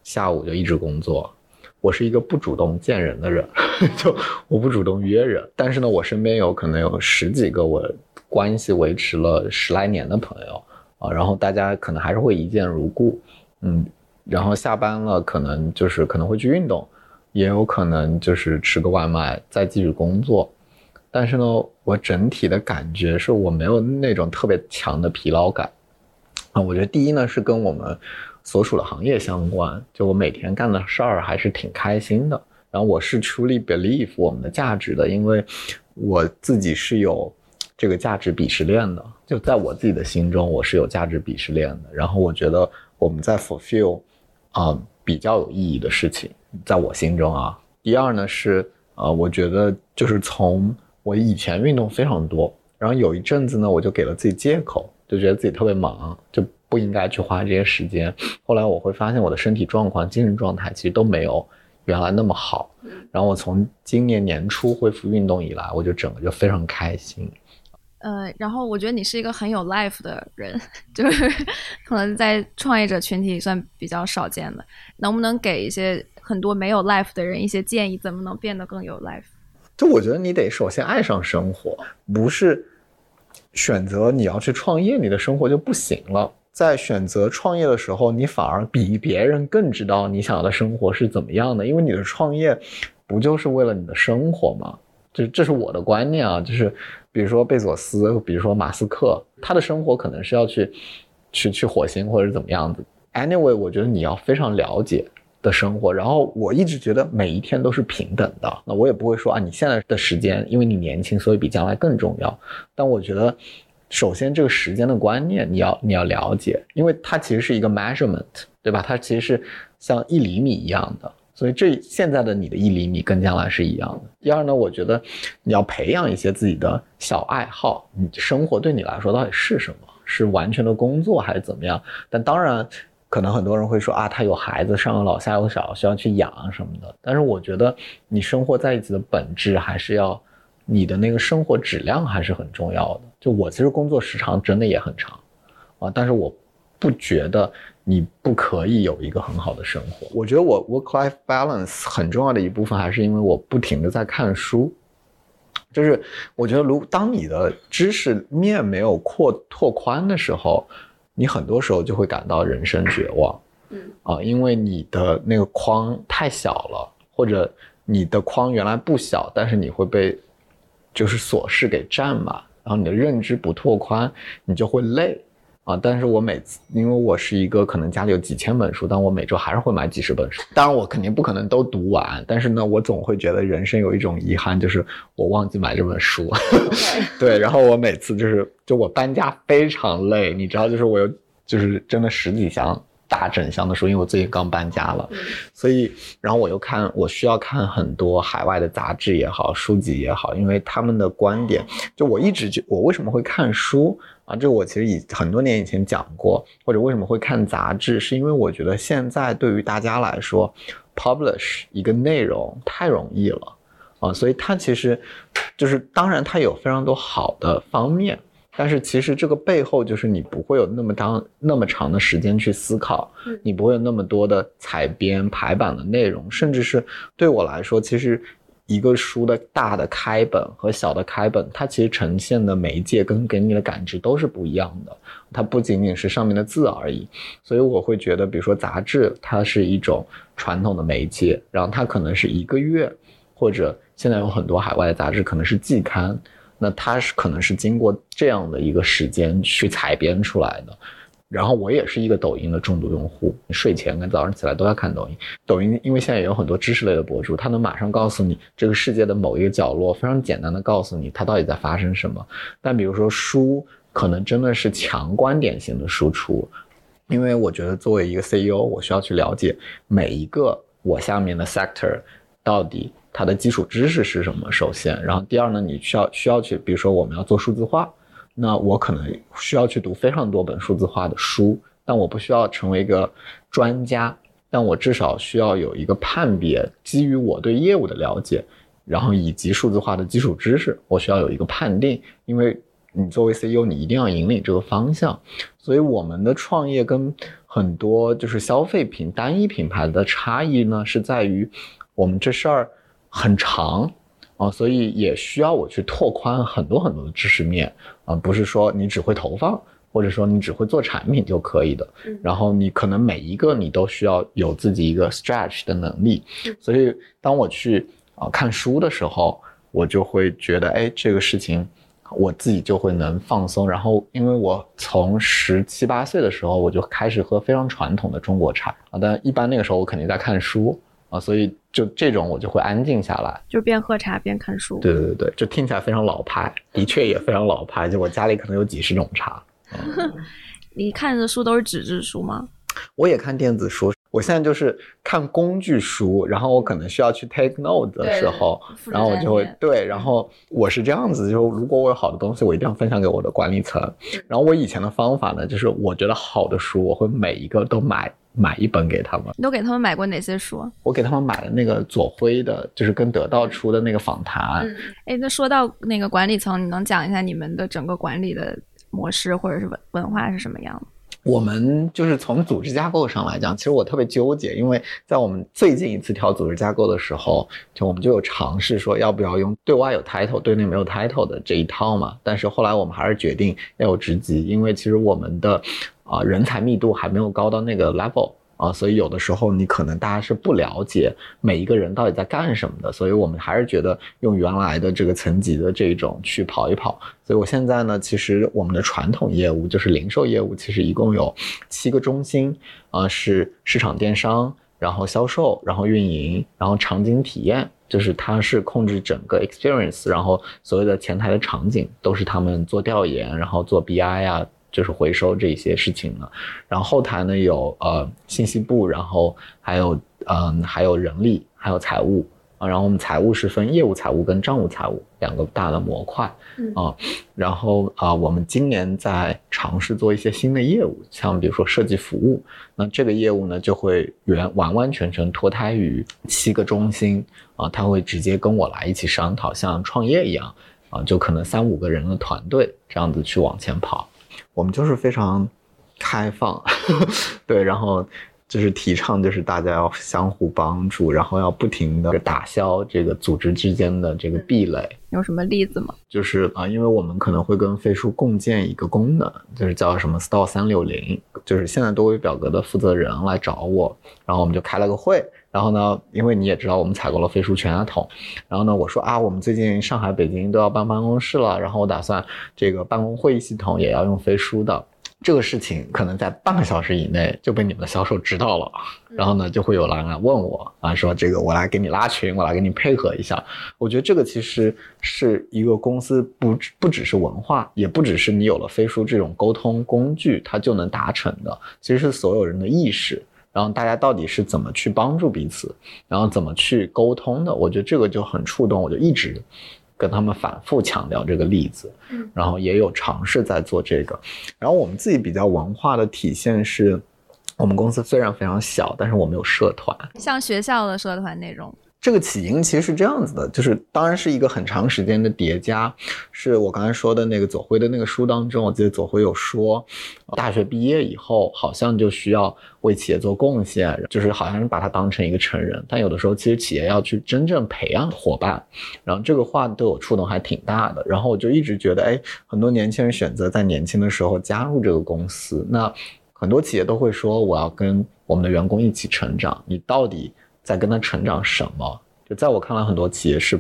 S2: 下午就一直工作。我是一个不主动见人的人，[LAUGHS] 就我不主动约人。但是呢，我身边有可能有十几个我关系维持了十来年的朋友啊，然后大家可能还是会一见如故，嗯，然后下班了可能就是可能会去运动，也有可能就是吃个外卖再继续工作。但是呢，我整体的感觉是我没有那种特别强的疲劳感。啊，我觉得第一呢是跟我们所属的行业相关，就我每天干的事儿还是挺开心的。然后我是 truly believe 我们的价值的，因为我自己是有这个价值鄙视链的，就在我自己的心中我是有价值鄙视链的。然后我觉得我们在 fulfill 啊比较有意义的事情，在我心中啊。第二呢是呃，我觉得就是从我以前运动非常多，然后有一阵子呢我就给了自己借口。就觉得自己特别忙，就不应该去花这些时间。后来我会发现我的身体状况、精神状态其实都没有原来那么好。然后我从今年年初恢复运动以来，我就整个就非常开心。
S4: 呃，然后我觉得你是一个很有 life 的人，[LAUGHS] 就是可能在创业者群体算比较少见的。能不能给一些很多没有 life 的人一些建议，怎么能变得更有 life？
S2: 就我觉得你得首先爱上生活，不是。选择你要去创业，你的生活就不行了。在选择创业的时候，你反而比别人更知道你想要的生活是怎么样的，因为你的创业不就是为了你的生活吗？这这是我的观念啊，就是比如说贝佐斯，比如说马斯克，他的生活可能是要去去去火星或者怎么样子。Anyway，我觉得你要非常了解。的生活，然后我一直觉得每一天都是平等的。那我也不会说啊，你现在的时间，因为你年轻，所以比将来更重要。但我觉得，首先这个时间的观念你要你要了解，因为它其实是一个 measurement，对吧？它其实是像一厘米一样的，所以这现在的你的一厘米跟将来是一样的。第二呢，我觉得你要培养一些自己的小爱好。你生活对你来说到底是什么？是完全的工作还是怎么样？但当然。可能很多人会说啊，他有孩子，上有老下有小，需要去养什么的。但是我觉得，你生活在一起的本质还是要你的那个生活质量还是很重要的。就我其实工作时长真的也很长，啊，但是我不觉得你不可以有一个很好的生活。我觉得我 work life balance 很重要的一部分还是因为我不停的在看书，就是我觉得如当你的知识面没有扩拓宽的时候。你很多时候就会感到人生绝望，嗯啊，因为你的那个框太小了，或者你的框原来不小，但是你会被就是琐事给占满，然后你的认知不拓宽，你就会累啊。但是我每次，因为我是一个可能家里有几千本书，但我每周还是会买几十本书。当然我肯定不可能都读完，但是呢，我总会觉得人生有一种遗憾，就是我忘记买这本书。对，然后我每次就是。就我搬家非常累，你知道，就是我有，就是真的十几箱大整箱的书，因为我最近刚搬家了，所以，然后我又看，我需要看很多海外的杂志也好，书籍也好，因为他们的观点，就我一直就我为什么会看书啊？这我其实以很多年以前讲过，或者为什么会看杂志，是因为我觉得现在对于大家来说，publish 一个内容太容易了啊，所以它其实就是，当然它有非常多好的方面。但是其实这个背后就是你不会有那么长那么长的时间去思考，你不会有那么多的采编排版的内容，甚至是对我来说，其实一个书的大的开本和小的开本，它其实呈现的媒介跟给你的感知都是不一样的，它不仅仅是上面的字而已。所以我会觉得，比如说杂志，它是一种传统的媒介，然后它可能是一个月，或者现在有很多海外的杂志可能是季刊。那它是可能是经过这样的一个时间去采编出来的。然后我也是一个抖音的重度用户，睡前跟早上起来都要看抖音。抖音因为现在也有很多知识类的博主，他能马上告诉你这个世界的某一个角落，非常简单的告诉你它到底在发生什么。但比如说书，可能真的是强观点型的输出，因为我觉得作为一个 CEO，我需要去了解每一个我下面的 sector 到底它的基础知识是什么。首先，然后第二呢，你需要需要去，比如说我们要做数字化。那我可能需要去读非常多本数字化的书，但我不需要成为一个专家，但我至少需要有一个判别，基于我对业务的了解，然后以及数字化的基础知识，我需要有一个判定。因为你作为 CEO，你一定要引领这个方向。所以我们的创业跟很多就是消费品单一品牌的差异呢，是在于我们这事儿很长。啊，所以也需要我去拓宽很多很多的知识面啊，不是说你只会投放，或者说你只会做产品就可以的。然后你可能每一个你都需要有自己一个 stretch 的能力。所以当我去啊看书的时候，我就会觉得，哎，这个事情我自己就会能放松。然后因为我从十七八岁的时候我就开始喝非常传统的中国茶啊，但一般那个时候我肯定在看书。啊，所以就这种我就会安静下来，
S4: 就边喝茶边看书。
S2: 对对对对，就听起来非常老派，的确也非常老派。就我家里可能有几十种茶。[LAUGHS]
S4: 你看的书都是纸质书吗？
S2: 我也看电子书，我现在就是看工具书，然后我可能需要去 take note 的时候，然后我就会对，然后我是这样子，就如果我有好的东西，我一定要分享给我的管理层。然后我以前的方法呢，就是我觉得好的书，我会每一个都买。买一本给他们。
S4: 你都给他们买过哪些书？
S2: 我给他们买了那个左晖的，就是跟得到出的那个访谈。
S4: 哎，那说到那个管理层，你能讲一下你们的整个管理的模式或者是文文化是什么样的？
S2: 我们就是从组织架构上来讲，其实我特别纠结，因为在我们最近一次调组织架构的时候，就我们就有尝试说要不要用对外有 title，对内没有 title 的这一套嘛。但是后来我们还是决定要有职级，因为其实我们的。啊，人才密度还没有高到那个 level 啊，所以有的时候你可能大家是不了解每一个人到底在干什么的，所以我们还是觉得用原来的这个层级的这种去跑一跑。所以我现在呢，其实我们的传统业务就是零售业务，其实一共有七个中心啊，是市场电商，然后销售，然后运营，然后场景体验，就是它是控制整个 experience，然后所有的前台的场景都是他们做调研，然后做 BI 啊。就是回收这些事情了，然后后台呢有呃信息部，然后还有嗯还有人力，还有财务啊，然后我们财务是分业务财务跟账务财务两个大的模块啊，然后啊我们今年在尝试做一些新的业务，像比如说设计服务，那这个业务呢就会原完完全全脱胎于七个中心。啊，他会直接跟我来一起商讨，像创业一样啊，就可能三五个人的团队这样子去往前跑。我们就是非常开放，[LAUGHS] 对，然后就是提倡，就是大家要相互帮助，然后要不停的打消这个组织之间的这个壁垒。
S4: 有什么例子吗？
S2: 就是啊，因为我们可能会跟飞书共建一个功能，就是叫什么 Store 三六零，就是现在多维表格的负责人来找我，然后我们就开了个会。然后呢，因为你也知道，我们采购了飞书全家桶，然后呢，我说啊，我们最近上海、北京都要办办公室了，然后我打算这个办公会议系统也要用飞书的。这个事情可能在半个小时以内就被你们的销售知道了，然后呢，就会有人来问我啊，说这个我来给你拉群，我来给你配合一下。我觉得这个其实是一个公司不不只是文化，也不只是你有了飞书这种沟通工具，它就能达成的，其实是所有人的意识。然后大家到底是怎么去帮助彼此，然后怎么去沟通的？我觉得这个就很触动，我就一直跟他们反复强调这个例子。嗯，然后也有尝试在做这个。然后我们自己比较文化的体现是，我们公司虽然非常小，但是我们有社团，
S4: 像学校的社团那种。
S2: 这个起因其实是这样子的，就是当然是一个很长时间的叠加，是我刚才说的那个左晖的那个书当中，我记得左晖有说，大学毕业以后好像就需要为企业做贡献，就是好像是把它当成一个成人，但有的时候其实企业要去真正培养伙伴，然后这个话对我触动还挺大的，然后我就一直觉得，哎，很多年轻人选择在年轻的时候加入这个公司，那很多企业都会说我要跟我们的员工一起成长，你到底？在跟他成长什么？就在我看来，很多企业是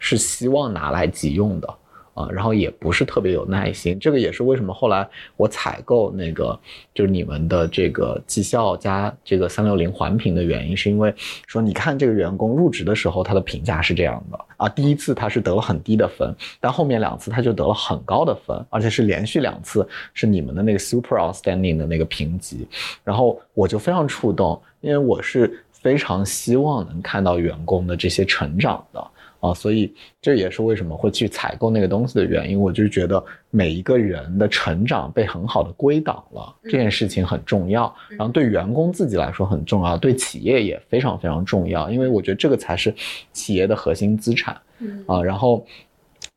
S2: 是希望拿来急用的啊，然后也不是特别有耐心。这个也是为什么后来我采购那个就是你们的这个绩效加这个三六零环评的原因，是因为说你看这个员工入职的时候他的评价是这样的啊，第一次他是得了很低的分，但后面两次他就得了很高的分，而且是连续两次是你们的那个 super outstanding 的那个评级，然后我就非常触动，因为我是非常希望能看到员工的这些成长的。啊，所以这也是为什么会去采购那个东西的原因。我就觉得每一个人的成长被很好的归档了，这件事情很重要。然后对员工自己来说很重要，对企业也非常非常重要。因为我觉得这个才是企业的核心资产。啊，然后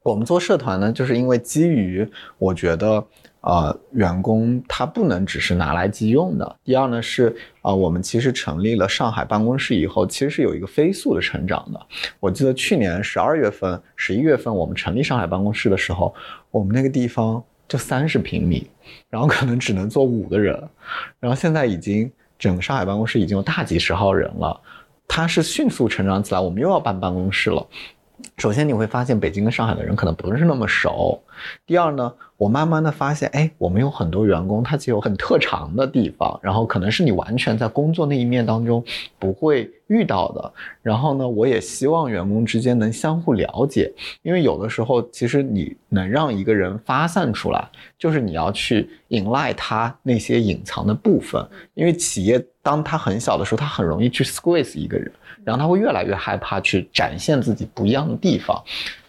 S2: 我们做社团呢，就是因为基于我觉得。呃，员工他不能只是拿来即用的。第二呢是，啊，我们其实成立了上海办公室以后，其实是有一个飞速的成长的。我记得去年十二月份、十一月份我们成立上海办公室的时候，我们那个地方就三十平米，然后可能只能坐五个人，然后现在已经整个上海办公室已经有大几十号人了，它是迅速成长起来。我们又要办办公室了。首先你会发现北京跟上海的人可能不是那么熟。第二呢？我慢慢的发现，哎，我们有很多员工，他其实有很特长的地方，然后可能是你完全在工作那一面当中不会遇到的。然后呢，我也希望员工之间能相互了解，因为有的时候其实你能让一个人发散出来，就是你要去引赖他那些隐藏的部分。因为企业当他很小的时候，他很容易去 squeeze 一个人，然后他会越来越害怕去展现自己不一样的地方，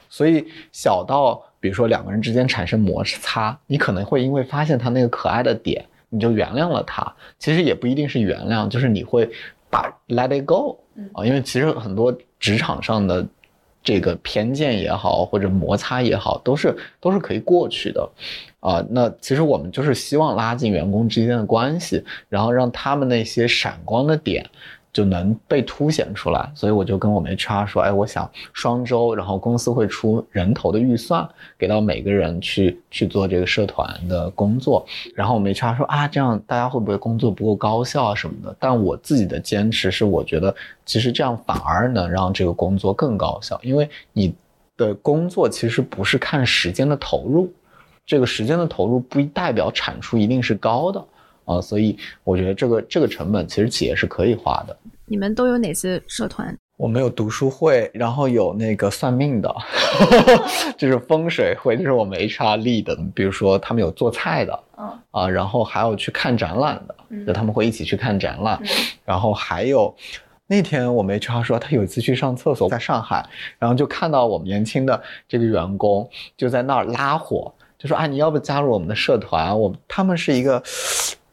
S2: 所以小到。比如说两个人之间产生摩擦，你可能会因为发现他那个可爱的点，你就原谅了他。其实也不一定是原谅，就是你会把 let it go 啊，因为其实很多职场上的这个偏见也好，或者摩擦也好，都是都是可以过去的啊。那其实我们就是希望拉近员工之间的关系，然后让他们那些闪光的点。就能被凸显出来，所以我就跟我们 HR 说，哎，我想双周，然后公司会出人头的预算给到每个人去去做这个社团的工作，然后我们 HR 说啊，这样大家会不会工作不够高效啊什么的？但我自己的坚持是，我觉得其实这样反而能让这个工作更高效，因为你的工作其实不是看时间的投入，这个时间的投入不代表产出一定是高的。啊，所以我觉得这个这个成本其实企业是可以花的。
S4: 你们都有哪些社团？
S2: 我们有读书会，然后有那个算命的，[LAUGHS] 就是风水会，就是我们 HR lead 的。比如说他们有做菜的，啊，然后还有去看展览的，就他们会一起去看展览。然后还有那天我们 HR 说他有一次去上厕所，在上海，然后就看到我们年轻的这个员工就在那儿拉火，就说啊，你要不加入我们的社团？我他们是一个。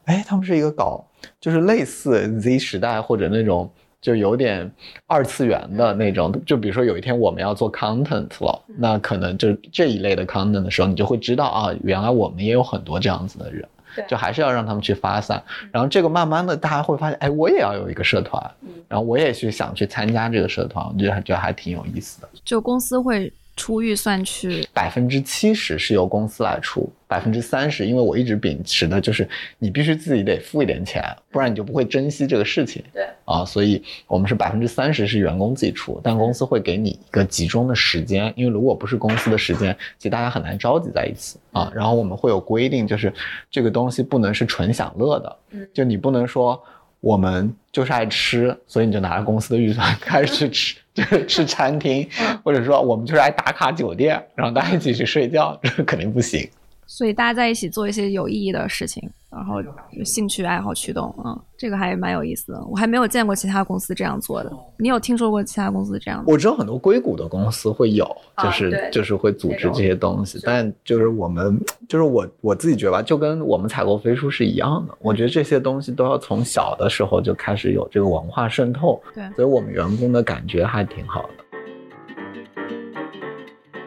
S2: 哎，他们是一个搞，就是类似 Z 时代或者那种，就有点二次元的那种。就比如说有一天我们要做 content 了，那可能就这一类的 content 的时候，你就会知道啊，原来我们也有很多这样子的人。就还是要让他们去发散。然后这个慢慢的，大家会发现，哎，我也要有一个社团，然后我也去想去参加这个社团，我觉得觉得还挺有意思的。
S4: 就公司会。出预算去，
S2: 百分之七十是由公司来出，百分之三十，因为我一直秉持的就是你必须自己得付一点钱，不然你就不会珍惜这个事情。
S3: 对
S2: 啊，所以我们是百分之三十是员工自己出，但公司会给你一个集中的时间，因为如果不是公司的时间，其实大家很难召集在一起啊。然后我们会有规定，就是这个东西不能是纯享乐的，就你不能说。我们就是爱吃，所以你就拿着公司的预算开始去吃，[LAUGHS] 就是吃餐厅，或者说我们就是爱打卡酒店，然后大家一起去睡觉，这肯定不行。
S4: 所以大家在一起做一些有意义的事情，然后兴趣爱好驱动，嗯，这个还蛮有意思的。我还没有见过其他公司这样做的。你有听说过其他公司这样？
S2: 我知道很多硅谷的公司会有，就是就是会组织这些东西，但就是我们就是我我自己觉得吧，就跟我们采购飞书是一样的。我觉得这些东西都要从小的时候就开始有这个文化渗透，
S4: 对，
S2: 所以我们员工的感觉还挺好的。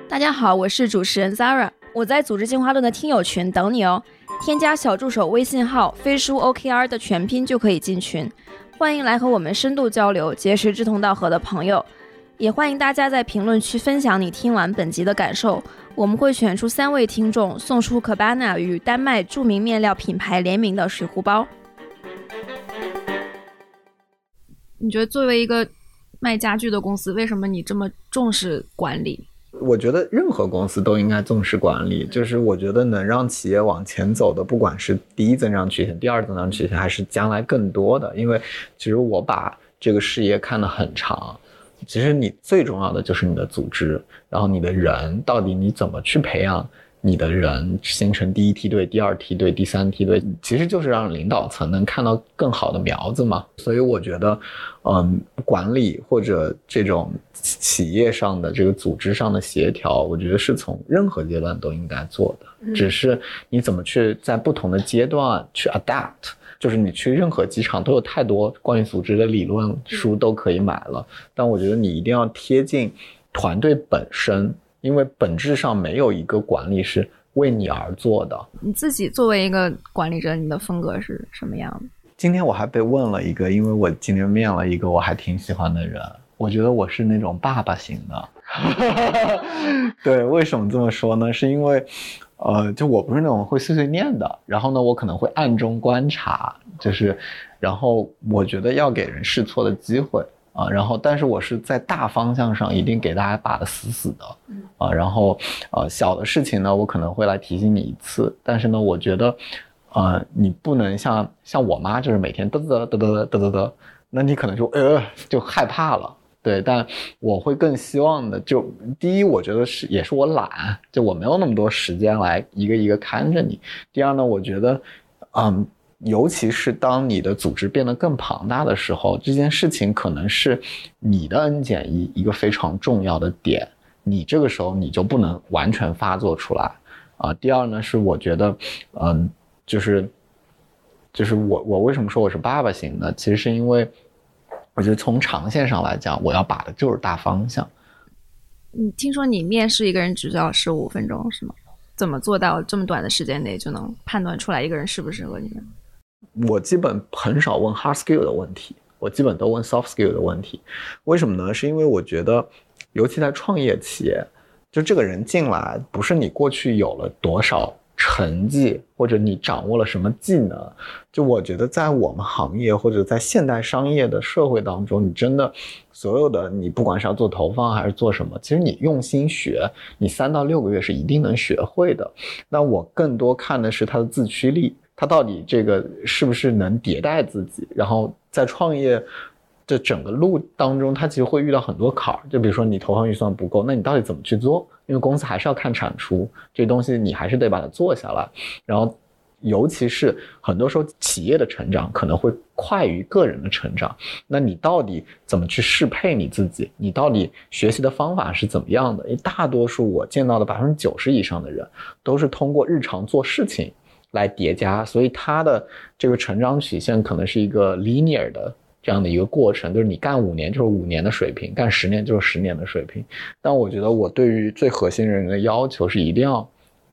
S4: 大家好，我是主持人 Zara。我在组织进化论的听友群等你哦，添加小助手微信号飞书 OKR 的全拼就可以进群，欢迎来和我们深度交流，结识志同道合的朋友，也欢迎大家在评论区分享你听完本集的感受，我们会选出三位听众送出 Cabana 与丹麦著名面料品牌联名的水壶包。你觉得作为一个卖家具的公司，为什么你这么重视管理？
S2: 我觉得任何公司都应该重视管理，就是我觉得能让企业往前走的，不管是第一增长曲线、第二增长曲线，还是将来更多的，因为其实我把这个事业看得很长。其实你最重要的就是你的组织，然后你的人到底你怎么去培养你的人，形成第一梯队、第二梯队、第三梯队，其实就是让领导层能看到更好的苗子嘛。所以我觉得，嗯，管理或者这种企业上的这个组织上的协调，我觉得是从任何阶段都应该做的，只是你怎么去在不同的阶段去 adapt。就是你去任何机场都有太多关于组织的理论书都可以买了，但我觉得你一定要贴近团队本身，因为本质上没有一个管理是为你而做的。
S4: 你自己作为一个管理者，你的风格是什么样的？
S2: 今天我还被问了一个，因为我今天面了一个我还挺喜欢的人，我觉得我是那种爸爸型的。[LAUGHS] 对，为什么这么说呢？是因为。呃，就我不是那种会碎碎念的，然后呢，我可能会暗中观察，就是，然后我觉得要给人试错的机会啊，然后但是我是在大方向上一定给大家把的死死的，啊，然后呃小的事情呢，我可能会来提醒你一次，但是呢，我觉得，呃，你不能像像我妈，就是每天嘚嘚嘚嘚嘚嘚嘚，那你可能就呃就害怕了。对，但我会更希望的，就第一，我觉得是也是我懒，就我没有那么多时间来一个一个看着你。第二呢，我觉得，嗯，尤其是当你的组织变得更庞大的时候，这件事情可能是你的 N 减一一个非常重要的点，你这个时候你就不能完全发作出来啊。第二呢，是我觉得，嗯，就是就是我我为什么说我是爸爸型呢？其实是因为。我觉得从长线上来讲，我要把的就是大方向。
S4: 你听说你面试一个人只需要十五分钟是吗？怎么做到这么短的时间内就能判断出来一个人适不适合你呢？
S2: 我基本很少问 hard skill 的问题，我基本都问 soft skill 的问题。为什么呢？是因为我觉得，尤其在创业企业，就这个人进来不是你过去有了多少。成绩或者你掌握了什么技能，就我觉得在我们行业或者在现代商业的社会当中，你真的所有的你不管是要做投放还是做什么，其实你用心学，你三到六个月是一定能学会的。那我更多看的是他的自驱力，他到底这个是不是能迭代自己，然后在创业。这整个路当中，他其实会遇到很多坎儿。就比如说你投放预算不够，那你到底怎么去做？因为公司还是要看产出，这东西你还是得把它做下来。然后，尤其是很多时候企业的成长可能会快于个人的成长，那你到底怎么去适配你自己？你到底学习的方法是怎么样的？因为大多数我见到的百分之九十以上的人，都是通过日常做事情来叠加，所以他的这个成长曲线可能是一个 linear 的。这样的一个过程，就是你干五年就是五年的水平，干十年就是十年的水平。但我觉得我对于最核心人员的要求是一定要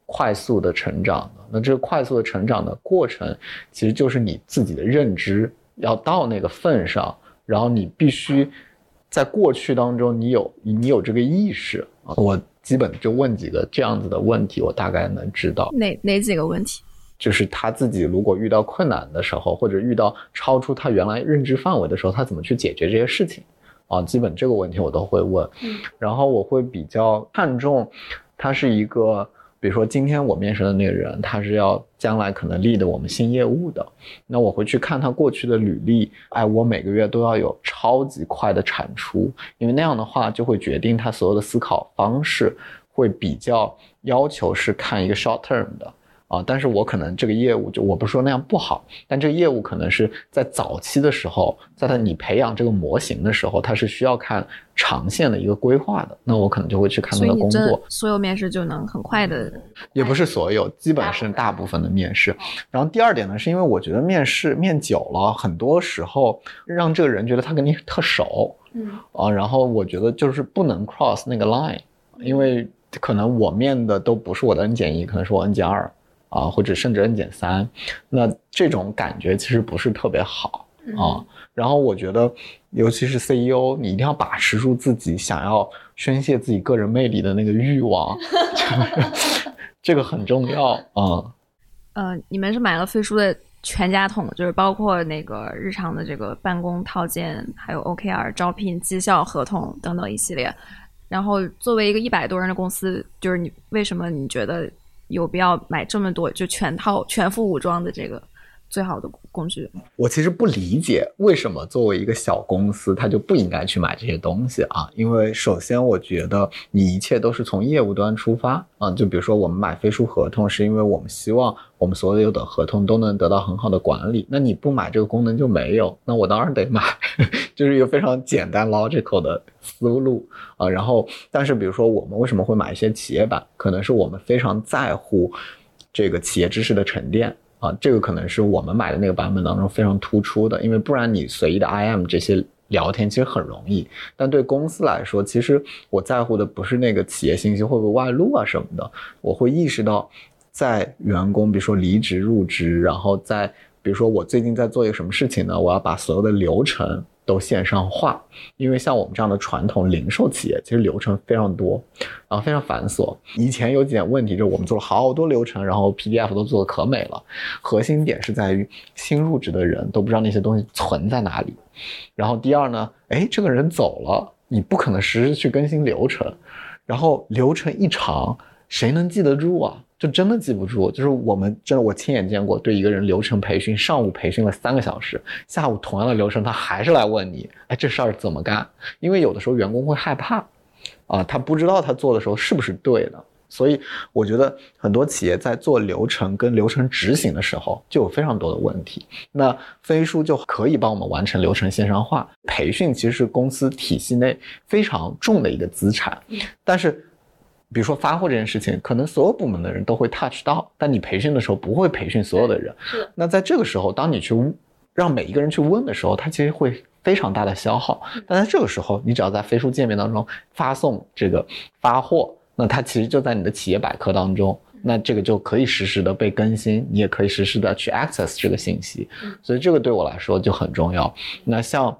S2: 快速的成长的。那这个快速的成长的过程，其实就是你自己的认知要到那个份上，然后你必须在过去当中你有你有这个意识啊。我基本就问几个这样子的问题，我大概能知道
S4: 哪哪几个问题。
S2: 就是他自己如果遇到困难的时候，或者遇到超出他原来认知范围的时候，他怎么去解决这些事情？啊，基本这个问题我都会问。嗯，然后我会比较看重，他是一个，比如说今天我面试的那个人，他是要将来可能立的我们新业务的，那我会去看他过去的履历。哎，我每个月都要有超级快的产出，因为那样的话就会决定他所有的思考方式会比较要求是看一个 short term 的。啊，但是我可能这个业务就我不是说那样不好，但这个业务可能是在早期的时候，在他你培养这个模型的时候，他是需要看长线的一个规划的。那我可能就会去看他的工作。
S4: 所有面试就能很快的？
S2: 也不是所有，基本是大部分的面试。然后第二点呢，是因为我觉得面试面久了，很多时候让这个人觉得他跟你特熟，嗯啊，然后我觉得就是不能 cross 那个 line，因为可能我面的都不是我的 N 减一，可能是我 N 减二。啊，或者甚至 N 减三，那这种感觉其实不是特别好啊。然后我觉得，尤其是 CEO，你一定要把持住自己想要宣泄自己个人魅力的那个欲望，[LAUGHS] 这个很重要啊。[LAUGHS]
S4: 呃，你们是买了飞书的全家桶，就是包括那个日常的这个办公套件，还有 OKR 招聘绩效合同等等一系列。然后作为一个一百多人的公司，就是你为什么你觉得有必要买这么多就全套全副武装的这个最好的工具？
S2: 我其实不理解为什么作为一个小公司，它就不应该去买这些东西啊？因为首先，我觉得你一切都是从业务端出发啊。就比如说，我们买飞书合同，是因为我们希望我们所有的合同都能得到很好的管理。那你不买这个功能就没有，那我当然得买，[LAUGHS] 就是一个非常简单 logical 的思路啊。然后，但是比如说，我们为什么会买一些企业版？可能是我们非常在乎这个企业知识的沉淀。啊，这个可能是我们买的那个版本当中非常突出的，因为不然你随意的 IM 这些聊天其实很容易，但对公司来说，其实我在乎的不是那个企业信息会不会外露啊什么的，我会意识到，在员工比如说离职入职，然后在比如说我最近在做一个什么事情呢，我要把所有的流程。都线上化，因为像我们这样的传统零售企业，其实流程非常多，然后非常繁琐。以前有几点问题，就是我们做了好多流程，然后 PDF 都做的可美了。核心点是在于新入职的人都不知道那些东西存在哪里。然后第二呢，哎，这个人走了，你不可能实时去更新流程，然后流程一长，谁能记得住啊？就真的记不住，就是我们真的我亲眼见过，对一个人流程培训，上午培训了三个小时，下午同样的流程他还是来问你，哎，这事儿怎么干？因为有的时候员工会害怕，啊，他不知道他做的时候是不是对的，所以我觉得很多企业在做流程跟流程执行的时候就有非常多的问题。那飞书就可以帮我们完成流程线上化，培训其实是公司体系内非常重的一个资产，但是。比如说发货这件事情，可能所有部门的人都会 touch 到，但你培训的时候不会培训所有的人。
S3: 是。
S2: 那在这个时候，当你去让每一个人去问的时候，它其实会非常大的消耗。但在这个时候，你只要在飞书界面当中发送这个发货，那它其实就在你的企业百科当中，那这个就可以实时的被更新，你也可以实时的去 access 这个信息。所以这个对我来说就很重要。那像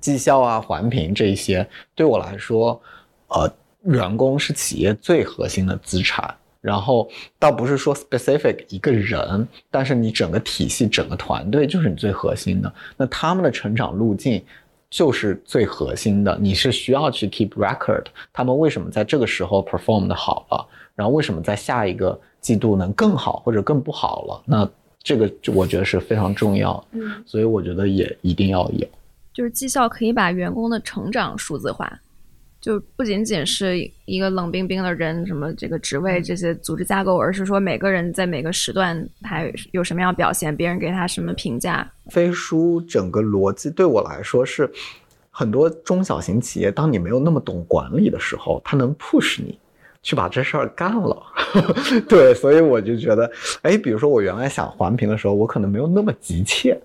S2: 绩效啊、环评这一些，对我来说，呃。员工是企业最核心的资产，然后倒不是说 specific 一个人，但是你整个体系、整个团队就是你最核心的。那他们的成长路径就是最核心的，你是需要去 keep record。他们为什么在这个时候 perform 的好了，然后为什么在下一个季度能更好或者更不好了？那这个我觉得是非常重要。嗯，所以我觉得也一定要有，
S4: 就是绩效可以把员工的成长数字化。就不仅仅是一个冷冰冰的人，什么这个职位这些组织架构，而是说每个人在每个时段他有什么样表现，别人给他什么评价。
S2: 飞书整个逻辑对我来说是，很多中小型企业，当你没有那么懂管理的时候，它能 push 你去把这事儿干了。[LAUGHS] 对，所以我就觉得，哎，比如说我原来想环评的时候，我可能没有那么急切。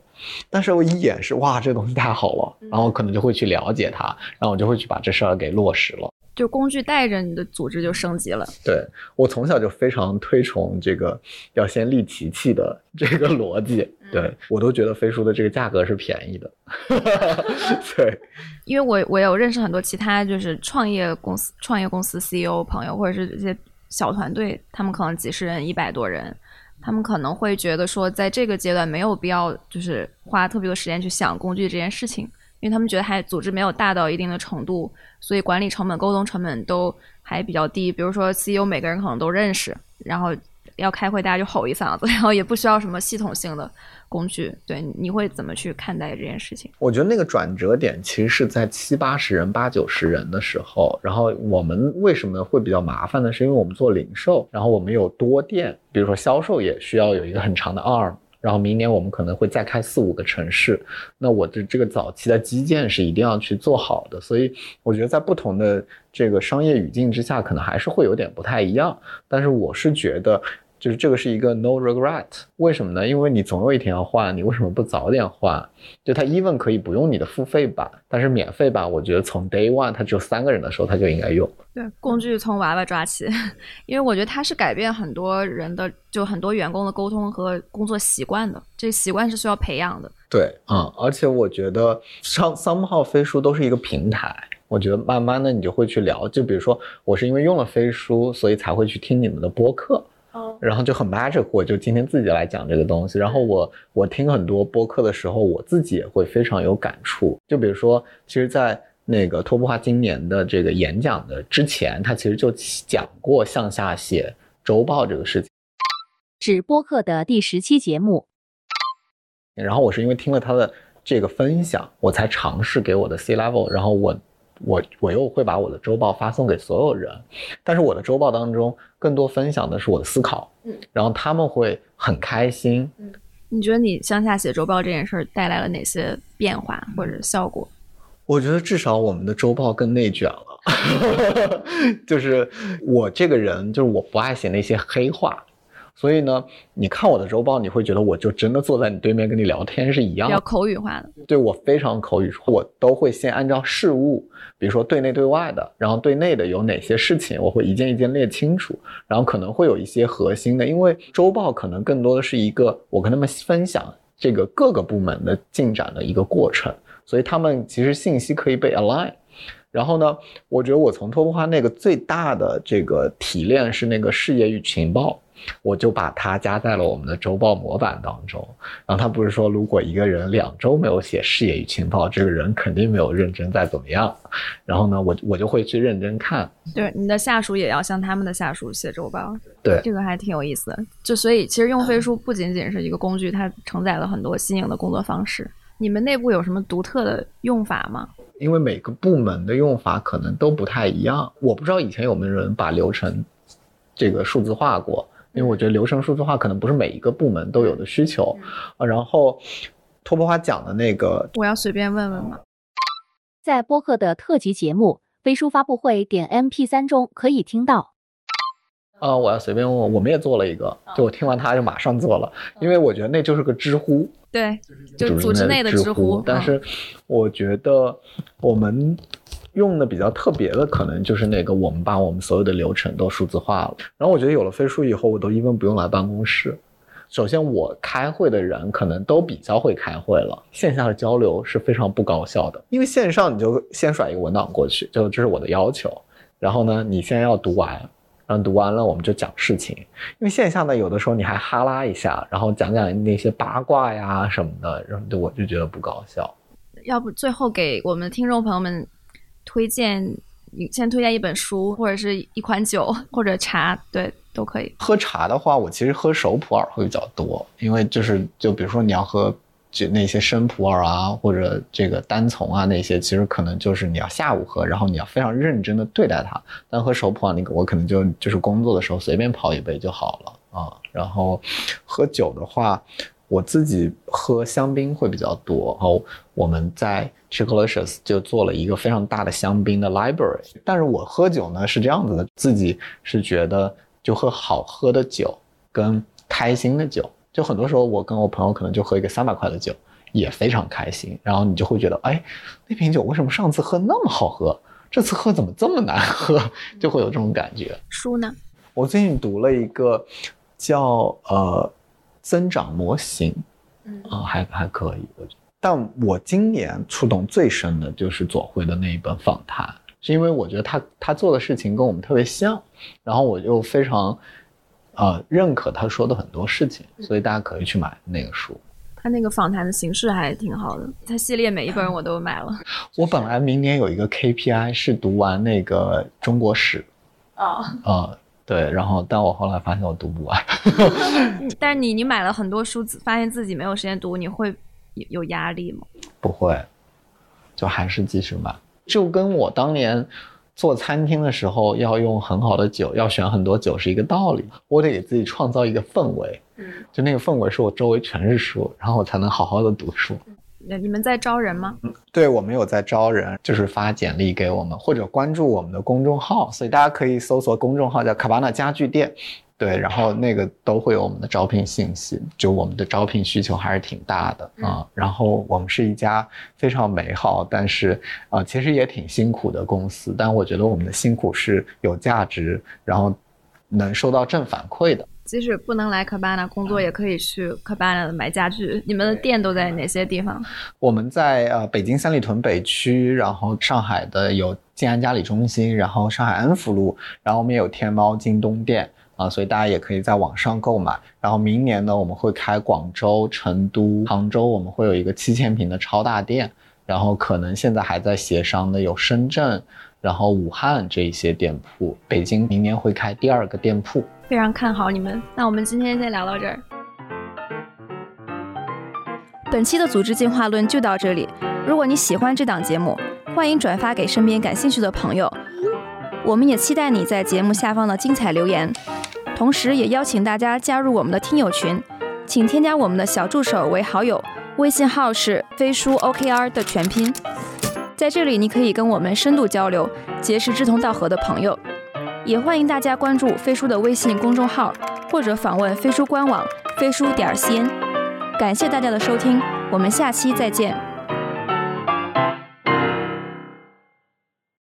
S2: 但是我一眼是哇，这东西太好了，然后可能就会去了解它，然后我就会去把这事儿给落实了。
S4: 就工具带着你的组织就升级了。
S2: 对我从小就非常推崇这个要先立奇器的这个逻辑，对我都觉得飞书的这个价格是便宜的。[LAUGHS] 对，[LAUGHS]
S4: 因为我我有认识很多其他就是创业公司、创业公司 CEO 朋友，或者是这些小团队，他们可能几十人、一百多人。他们可能会觉得说，在这个阶段没有必要，就是花特别多时间去想工具这件事情，因为他们觉得还组织没有大到一定的程度，所以管理成本、沟通成本都还比较低。比如说 CEO 每个人可能都认识，然后要开会大家就吼一嗓子，[LAUGHS] 然后也不需要什么系统性的。工具对你会怎么去看待这件事情？
S2: 我觉得那个转折点其实是在七八十人、八九十人的时候。然后我们为什么会比较麻烦呢？是因为我们做零售，然后我们有多店，比如说销售也需要有一个很长的 arm。然后明年我们可能会再开四五个城市。那我的这个早期的基建是一定要去做好的。所以我觉得在不同的这个商业语境之下，可能还是会有点不太一样。但是我是觉得。就是这个是一个 no regret，为什么呢？因为你总有一天要换，你为什么不早点换？就它 even 可以不用你的付费版，但是免费版，我觉得从 day one 它只有三个人的时候，它就应该用。
S4: 对，工具从娃娃抓起，[LAUGHS] 因为我觉得它是改变很多人的，就很多员工的沟通和工作习惯的。这习惯是需要培养的。
S2: 对，嗯，而且我觉得上 some 号飞书都是一个平台，我觉得慢慢的你就会去聊，就比如说我是因为用了飞书，所以才会去听你们的播客。然后就很 magic，我就今天自己来讲这个东西。然后我我听很多播客的时候，我自己也会非常有感触。就比如说，其实，在那个托布华今年的这个演讲的之前，他其实就讲过向下写周报这个事情。
S5: 指播客的第十期节目。
S2: 然后我是因为听了他的这个分享，我才尝试给我的 C level，然后我我我又会把我的周报发送给所有人，但是我的周报当中更多分享的是我的思考，
S3: 嗯，
S2: 然后他们会很开心。
S4: 嗯你觉得你乡下写周报这件事儿带来了哪些变化或者效果？
S2: 我觉得至少我们的周报更内卷了，[LAUGHS] 就是我这个人就是我不爱写那些黑话。所以呢，你看我的周报，你会觉得我就真的坐在你对面跟你聊天是一样的，
S4: 比较口语化的。
S2: 对我非常口语，我都会先按照事物，比如说对内对外的，然后对内的有哪些事情，我会一件一件列清楚，然后可能会有一些核心的，因为周报可能更多的是一个我跟他们分享这个各个部门的进展的一个过程，所以他们其实信息可以被 align。然后呢，我觉得我从托布花那个最大的这个提炼是那个事业与情报。我就把它加在了我们的周报模板当中。然后他不是说，如果一个人两周没有写视野与情报，这个人肯定没有认真在怎么样。然后呢，我我就会去认真看。
S4: 对，你的下属也要向他们的下属写周报。
S2: 对，
S4: 这个还挺有意思的。就所以，其实用飞书不仅仅是一个工具，它承载了很多新颖的工作方式。你们内部有什么独特的用法吗？
S2: 因为每个部门的用法可能都不太一样。我不知道以前有没有人把流程这个数字化过。因为我觉得流程数字化可能不是每一个部门都有的需求，啊，然后托波花讲的那个，
S4: 我要随便问问吗？
S5: 在播客的特辑节目《飞书发布会》点 MP 三中可以听到。
S2: 啊，我要随便问，我们也做了一个，就我听完他就马上做了，因为我觉得那就是个知乎，
S4: 对，就组织内的
S2: 知
S4: 乎。
S2: 但是我觉得我们。用的比较特别的，可能就是那个我们把我们所有的流程都数字化了。然后我觉得有了飞书以后，我都一般不用来办公室。首先，我开会的人可能都比较会开会了，线下的交流是非常不高效的。因为线上你就先甩一个文档过去，就这是我的要求。然后呢，你先要读完，然后读完了我们就讲事情。因为线下呢，有的时候你还哈拉一下，然后讲讲那些八卦呀什么的，然后我就觉得不高效。
S4: 要不最后给我们听众朋友们。推荐你先推荐一本书，或者是一款酒，或者茶，对，都可以。
S2: 喝茶的话，我其实喝熟普洱会比较多，因为就是就比如说你要喝就那些生普洱啊，或者这个单丛啊那些，其实可能就是你要下午喝，然后你要非常认真的对待它。但喝熟普洱那个，我可能就就是工作的时候随便泡一杯就好了啊。然后喝酒的话。我自己喝香槟会比较多，然后我们在 Chickalicious 就做了一个非常大的香槟的 library。但是我喝酒呢是这样子的，自己是觉得就喝好喝的酒跟开心的酒，就很多时候我跟我朋友可能就喝一个三百块的酒，也非常开心。然后你就会觉得，哎，那瓶酒为什么上次喝那么好喝，这次喝怎么这么难喝？[LAUGHS] 就会有这种感觉。
S4: 书呢？
S2: 我最近读了一个叫呃。增长模型，嗯啊，还还可以，我觉得。但我今年触动最深的就是左晖的那一本访谈，是因为我觉得他他做的事情跟我们特别像，然后我就非常，呃，认可他说的很多事情，所以大家可以去买那个书。
S4: 他那个访谈的形式还挺好的，他系列每一本我都买了。
S2: 我本来明年有一个 KPI 是读完那个中国史，啊啊。对，然后但我后来发现我读不完。[LAUGHS]
S4: 但是你你买了很多书，发现自己没有时间读，你会有有压力吗？
S2: 不会，就还是继续买。就跟我当年做餐厅的时候要用很好的酒，要选很多酒是一个道理。我得给自己创造一个氛围，嗯，就那个氛围是我周围全是书，然后我才能好好的读书。
S4: 你们在招人吗？
S2: 对，我们有在招人，就是发简历给我们，或者关注我们的公众号，所以大家可以搜索公众号叫卡巴纳家具店，对，然后那个都会有我们的招聘信息。就我们的招聘需求还是挺大的啊。然后我们是一家非常美好，但是啊，其实也挺辛苦的公司。但我觉得我们的辛苦是有价值，然后能收到正反馈的。
S4: 即使不能来 Cabana 工作，也可以去 Cabana 买家具。你们的店都在哪些地方？
S2: 我们在呃北京三里屯北区，然后上海的有静安嘉里中心，然后上海安福路，然后我们也有天猫、京东店啊，所以大家也可以在网上购买。然后明年呢，我们会开广州、成都、杭州，我们会有一个七千平的超大店。然后可能现在还在协商的有深圳，然后武汉这一些店铺，北京明年会开第二个店铺。
S4: 非常看好你们。那我们今天先聊到这儿。本期的组织进化论就到这里。如果你喜欢这档节目，欢迎转发给身边感兴趣的朋友。我们也期待你在节目下方的精彩留言，同时也邀请大家加入我们的听友群，请添加我们的小助手为好友，微信号是飞书 OKR 的全拼。在这里，你可以跟我们深度交流，结识志同道合的朋友。也欢迎大家关注飞书的微信公众号，或者访问飞书官网飞书点 cn。感谢大家的收听，我们下期再见。